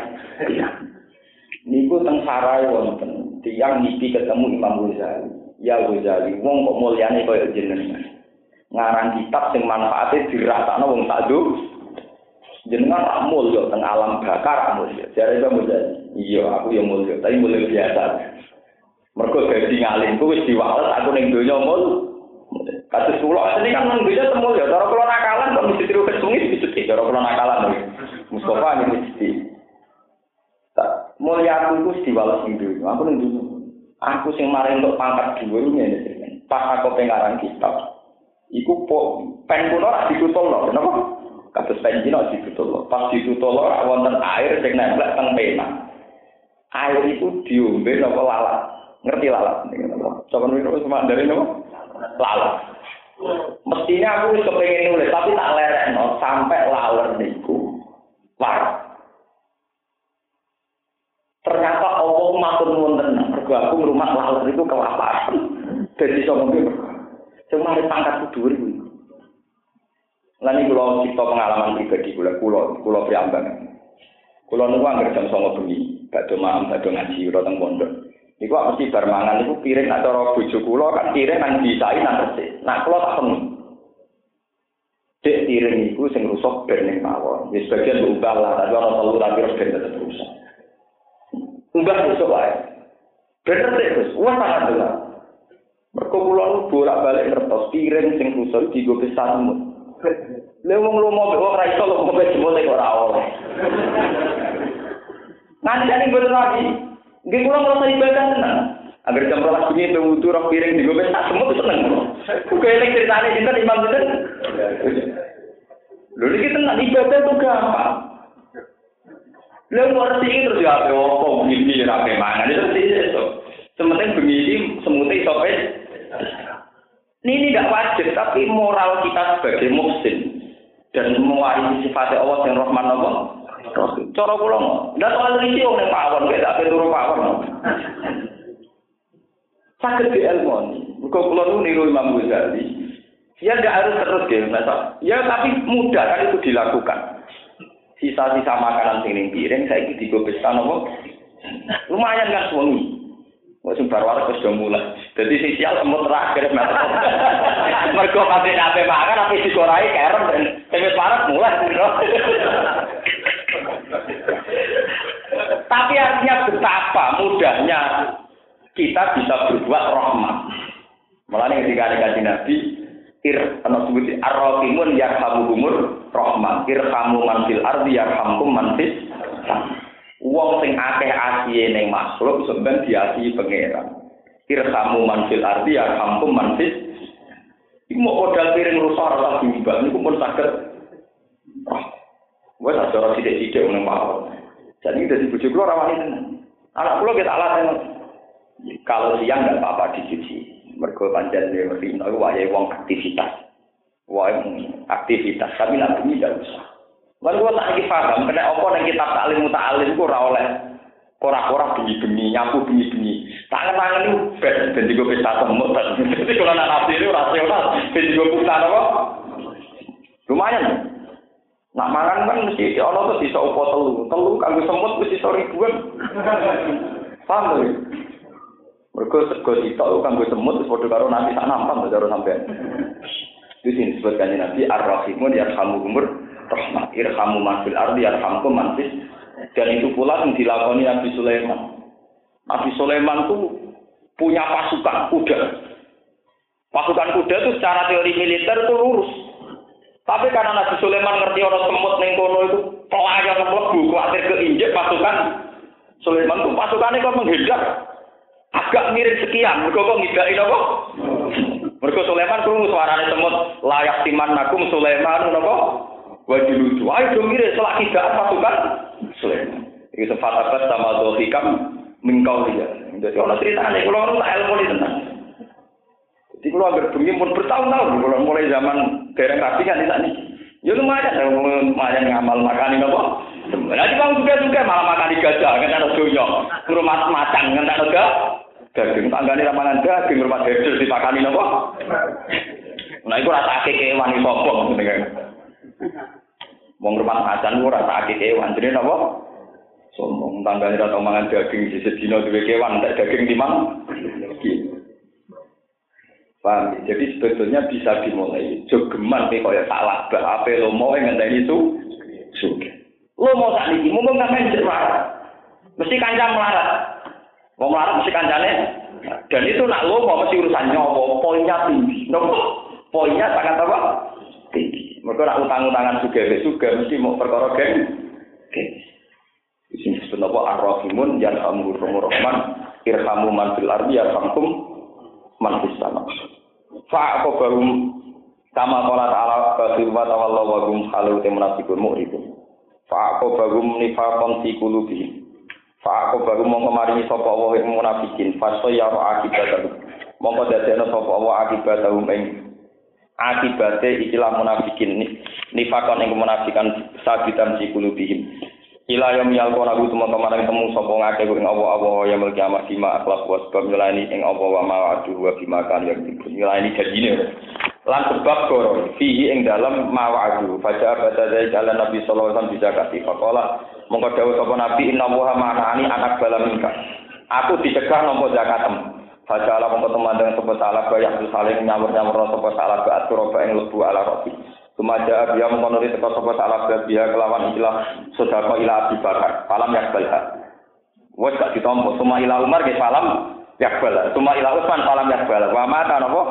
Niku teng sarai wonten tiyang niki ketemu Imam Ghazali. Ya Ghazali, wong kok mulyane kaya jenengan. Ngarang kitab sing manfaate dirasakno wong sakdo. Jenengan rak mulya teng alam bakar mulya. Jare Imam Ghazali. Iya, aku yang mulya, tapi mulya biasa. Mergo gaji ngalim ku wis diwales aku ning donya mul. Kasus kula ini kan nang bisa temu ya, cara kula nakalan kok mesti tiru kesungit mesti cara kula nakalan. Mustafa ini mesti. Tak mulia aku ku diwales ning donya, aku ning donya. Aku sing maring untuk pangkat dhuwur ngene Pas aku pengarang kitab, iku po pen kula ora ditutul lho, kenapa? Kados pen dino ditutul lho. Pas ditutul lho wonten air sing nempel teng pena. Air itu diombe napa lalat. Ngerti lalat? Coba niku sama dari napa? Lalat. Mestinya aku wis kepengin nulis tapi tak lerekno sampai laler niku. Wah. Ternyata Allah matur nuwun tenan. Mergo aku ngrumat laler itu kelaparan. Dadi ngombe. Sing mari pangkat dhuwur kuwi. Lan iki kula cipta pengalaman pribadi kula kula kula priambangan. Kula niku anggere jam 09.00 bengi, badhe malam badhe ngaji ora teng pondok. Iku mesti bar mangan niku piring nak cara bojo kula kan piring nang disai nang resik. Nak kula tak penuh. Dek piring iku sing rusak ben ning mawon. Wis bagian ubah lah, tapi ana tapi terus ben tetep rusak. Ubah rusak wae. Bener deh, Gus. Wah sangat. Mergo kula bolak-balik ngertos piring sing rusak digo pesanmu. Lha wong lomo wong ra iso lomo jebule kok ora oleh. Ning boten lagi. Nggih kula ngrasa ibadah tenan. Agar jam rolas bengi itu wudu rok piring di gobes tak semut seneng. Kuwi elek ceritane sinten Imam sinten? Lho iki tenan ibadah tuh gampang. Lha ngerti terus ya apa opo begini ya apa mangan itu itu. Sementing bengi iki semute iso Ini tidak wajib, tapi moral kita sebagai muslim dan mewarisi sifatnya Allah yang Rahman Allah. Cara kula ndak soal iki wong pawon, gak tak turu pawon. Sakit di ilmu. Mergo kula nu niru Imam Ghazali. Ya tidak harus terus ya, ya tapi mudah kan itu dilakukan. Sisa-sisa makanan sing ning piring saiki digo pesta napa? Lumayan kan suwengi. Wes bar waras wis mulai. Dadi sing sial semut terakhir metu. Mergo pati kabeh makan tapi digorai kerem dan wis parah mulai. Tapi artinya betapa mudahnya kita bisa berbuat rahmat. Mulane ketika ada Nabi, ir ana sebut ar-rahimun yarhamuhumur rahman. Irhamu man fil ardi yarhamkum man fis Wong sing akeh asihe ning makhluk sampeyan diasihi pangeran. Irhamu man fil ardi yarhamkum man fis Iku mau modal piring rusak rasa bimbang niku pun saged. Wes acara sithik-sithik ngene mawon. Jadi dari bujuk keluar rawani tenan. Anak pulau kita alasan kalau siang nggak apa-apa dicuci. Mergo panjang rino wayai wong aktivitas. Wayai aktivitas tapi nanti tidak usah. Lalu gua tak lagi paham, kena apa yang kitab taklim muta'alim ku ora oleh ora-ora bengi-bengi, nyapu bengi-bengi. Tangan-tangan itu ben, ben juga bisa semut. Jadi kalau nak nafsi itu rasional, ben juga bisa apa? Lumayan. Nak mangan kan mesti ono tuh bisa opo telu. Telu kanggo semut mesti iso ribuan. Paham lho? Mergo sego sitok kanggo semut wis padha karo nanti tak nampak cara sampean. Di sini disebutkan Nabi Ar-Rahimun yarhamuhumur rahmah. Irhamu man fil ardi yarhamkum man fis. Dan itu pula yang dilakoni Nabi Sulaiman. Nabi Sulaiman itu punya pasukan kuda. Pasukan kuda itu secara teori militer itu lurus. Tapi karena Nabi Sulaiman ngerti orang semut neng kono itu pelayan mlebu khawatir keinjek pasukan Sulaiman itu pasukannya kok menghindar. Agak mirip sekian, mereka kok ngidain apa? Mereka Sulaiman krungu suarane semut layak timan nakum Sulaiman napa? Wajib lucu. Ayo dong mirip selak tidak pasukan Sulaiman. Iki sefatabat sama dohikam mengkau dia. Jadi orang ceritanya, kalau orang tak ilmu di tenang. Jadi kalau agar bengi pun bertahun-tahun, kalau mulai zaman dereng rapi kan di sana. Ya lumayan, lumayan ngamal makan ini apa. Nanti juga ke malah makan gajah, ngentek donya. Rumah macan ngentek ga daging tanggane ra mangan daging rumah dedel dipakani napa? Nah iku rasa kewan iso sombong ngene Wong rumah macan ora rasa kewan jenenge napa? Sombong tanggane ra tau mangan daging sisi dina duwe kewan tak daging timang. Paham? Jadi sebetulnya bisa dimulai. Jogeman nih kaya salah. Apa lo mau yang itu? Suge. Lo mau tak niki, mau nggak main marah. Mesti kancam melarat. Mau melarat mesti kancane. Dan itu nak lo mau mesti urusan nyowo. Poinnya tinggi. Nopo? Poinnya sangat apa? Mereka nak utang-utangan suge, suge mesti mau perkara geng. Sini disebut apa? Ar-Rahimun, Yanhamur Rahman, Irhamu man fil ardi, Yarhamkum man fis sama. Fa bahum kama qala ta'ala wa tawallahu wa hum halu munafiqun mu'ridun. Fa bahum nifaqan fi qulubihim. Fa bahum mongko maringi sapa wa ing munafikin fa sayara akibatahu. Mongko dadekno sapa wa akibatahum ing akibate ikilah munafikin nifakon ing munafikan sabitan si kulubihim Ila yom yalko nagu tuma kemarin temu sopo ngake ing Allah Allah ya mel kiamat bima akhlak wa sebab nyelani ing Allah wa ma wa'adu wa bima kan yang nyelani janjine. Lan sebab koro fihi ing dalam ma wa'adu. Faja abada dari jalan Nabi sallallahu bisa kasih fakola. Mongko sapa Nabi inna wa ma'ani anak bala minka. Aku dicegah nampa zakatem. Faja ala mongko teman dengan sapa salah bayak saling nyamur-nyamur sapa salah ba aturoba ing lebu ala roti. Sumaja dia memenuhi teko sapa salah dia kelawan ilah sedekah ilah Abi Bakar. Falam yakbalha. Wes gak ditompo. Suma ilah Umar ke falam yakbal. Suma ilah Utsman falam yakbal. Wa mata napa?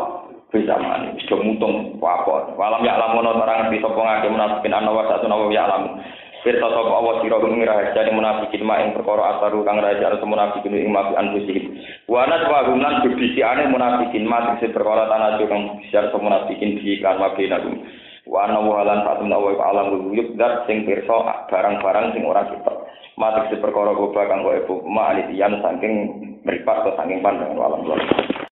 Bisa mani. Wis mutung apa. Falam ya lamun orang di sapa ngake munafikin ana wa satu nawa ya lamun. Firta sapa Allah sira ing rahasia munafikin mak ing perkara asaru kang rahasia munafikin ing mafi anfusihim. Wa naswa gunan bibisiane munafikin mak sing perkara tanah kang siar munafikin di kan mabinahum. wa ana walan satu nawa wa alam wuyub dat sing pirsa barang-barang sing ora kita mati se perkara goba kang kok ibu ma alitian saking mripat saking pandangan alam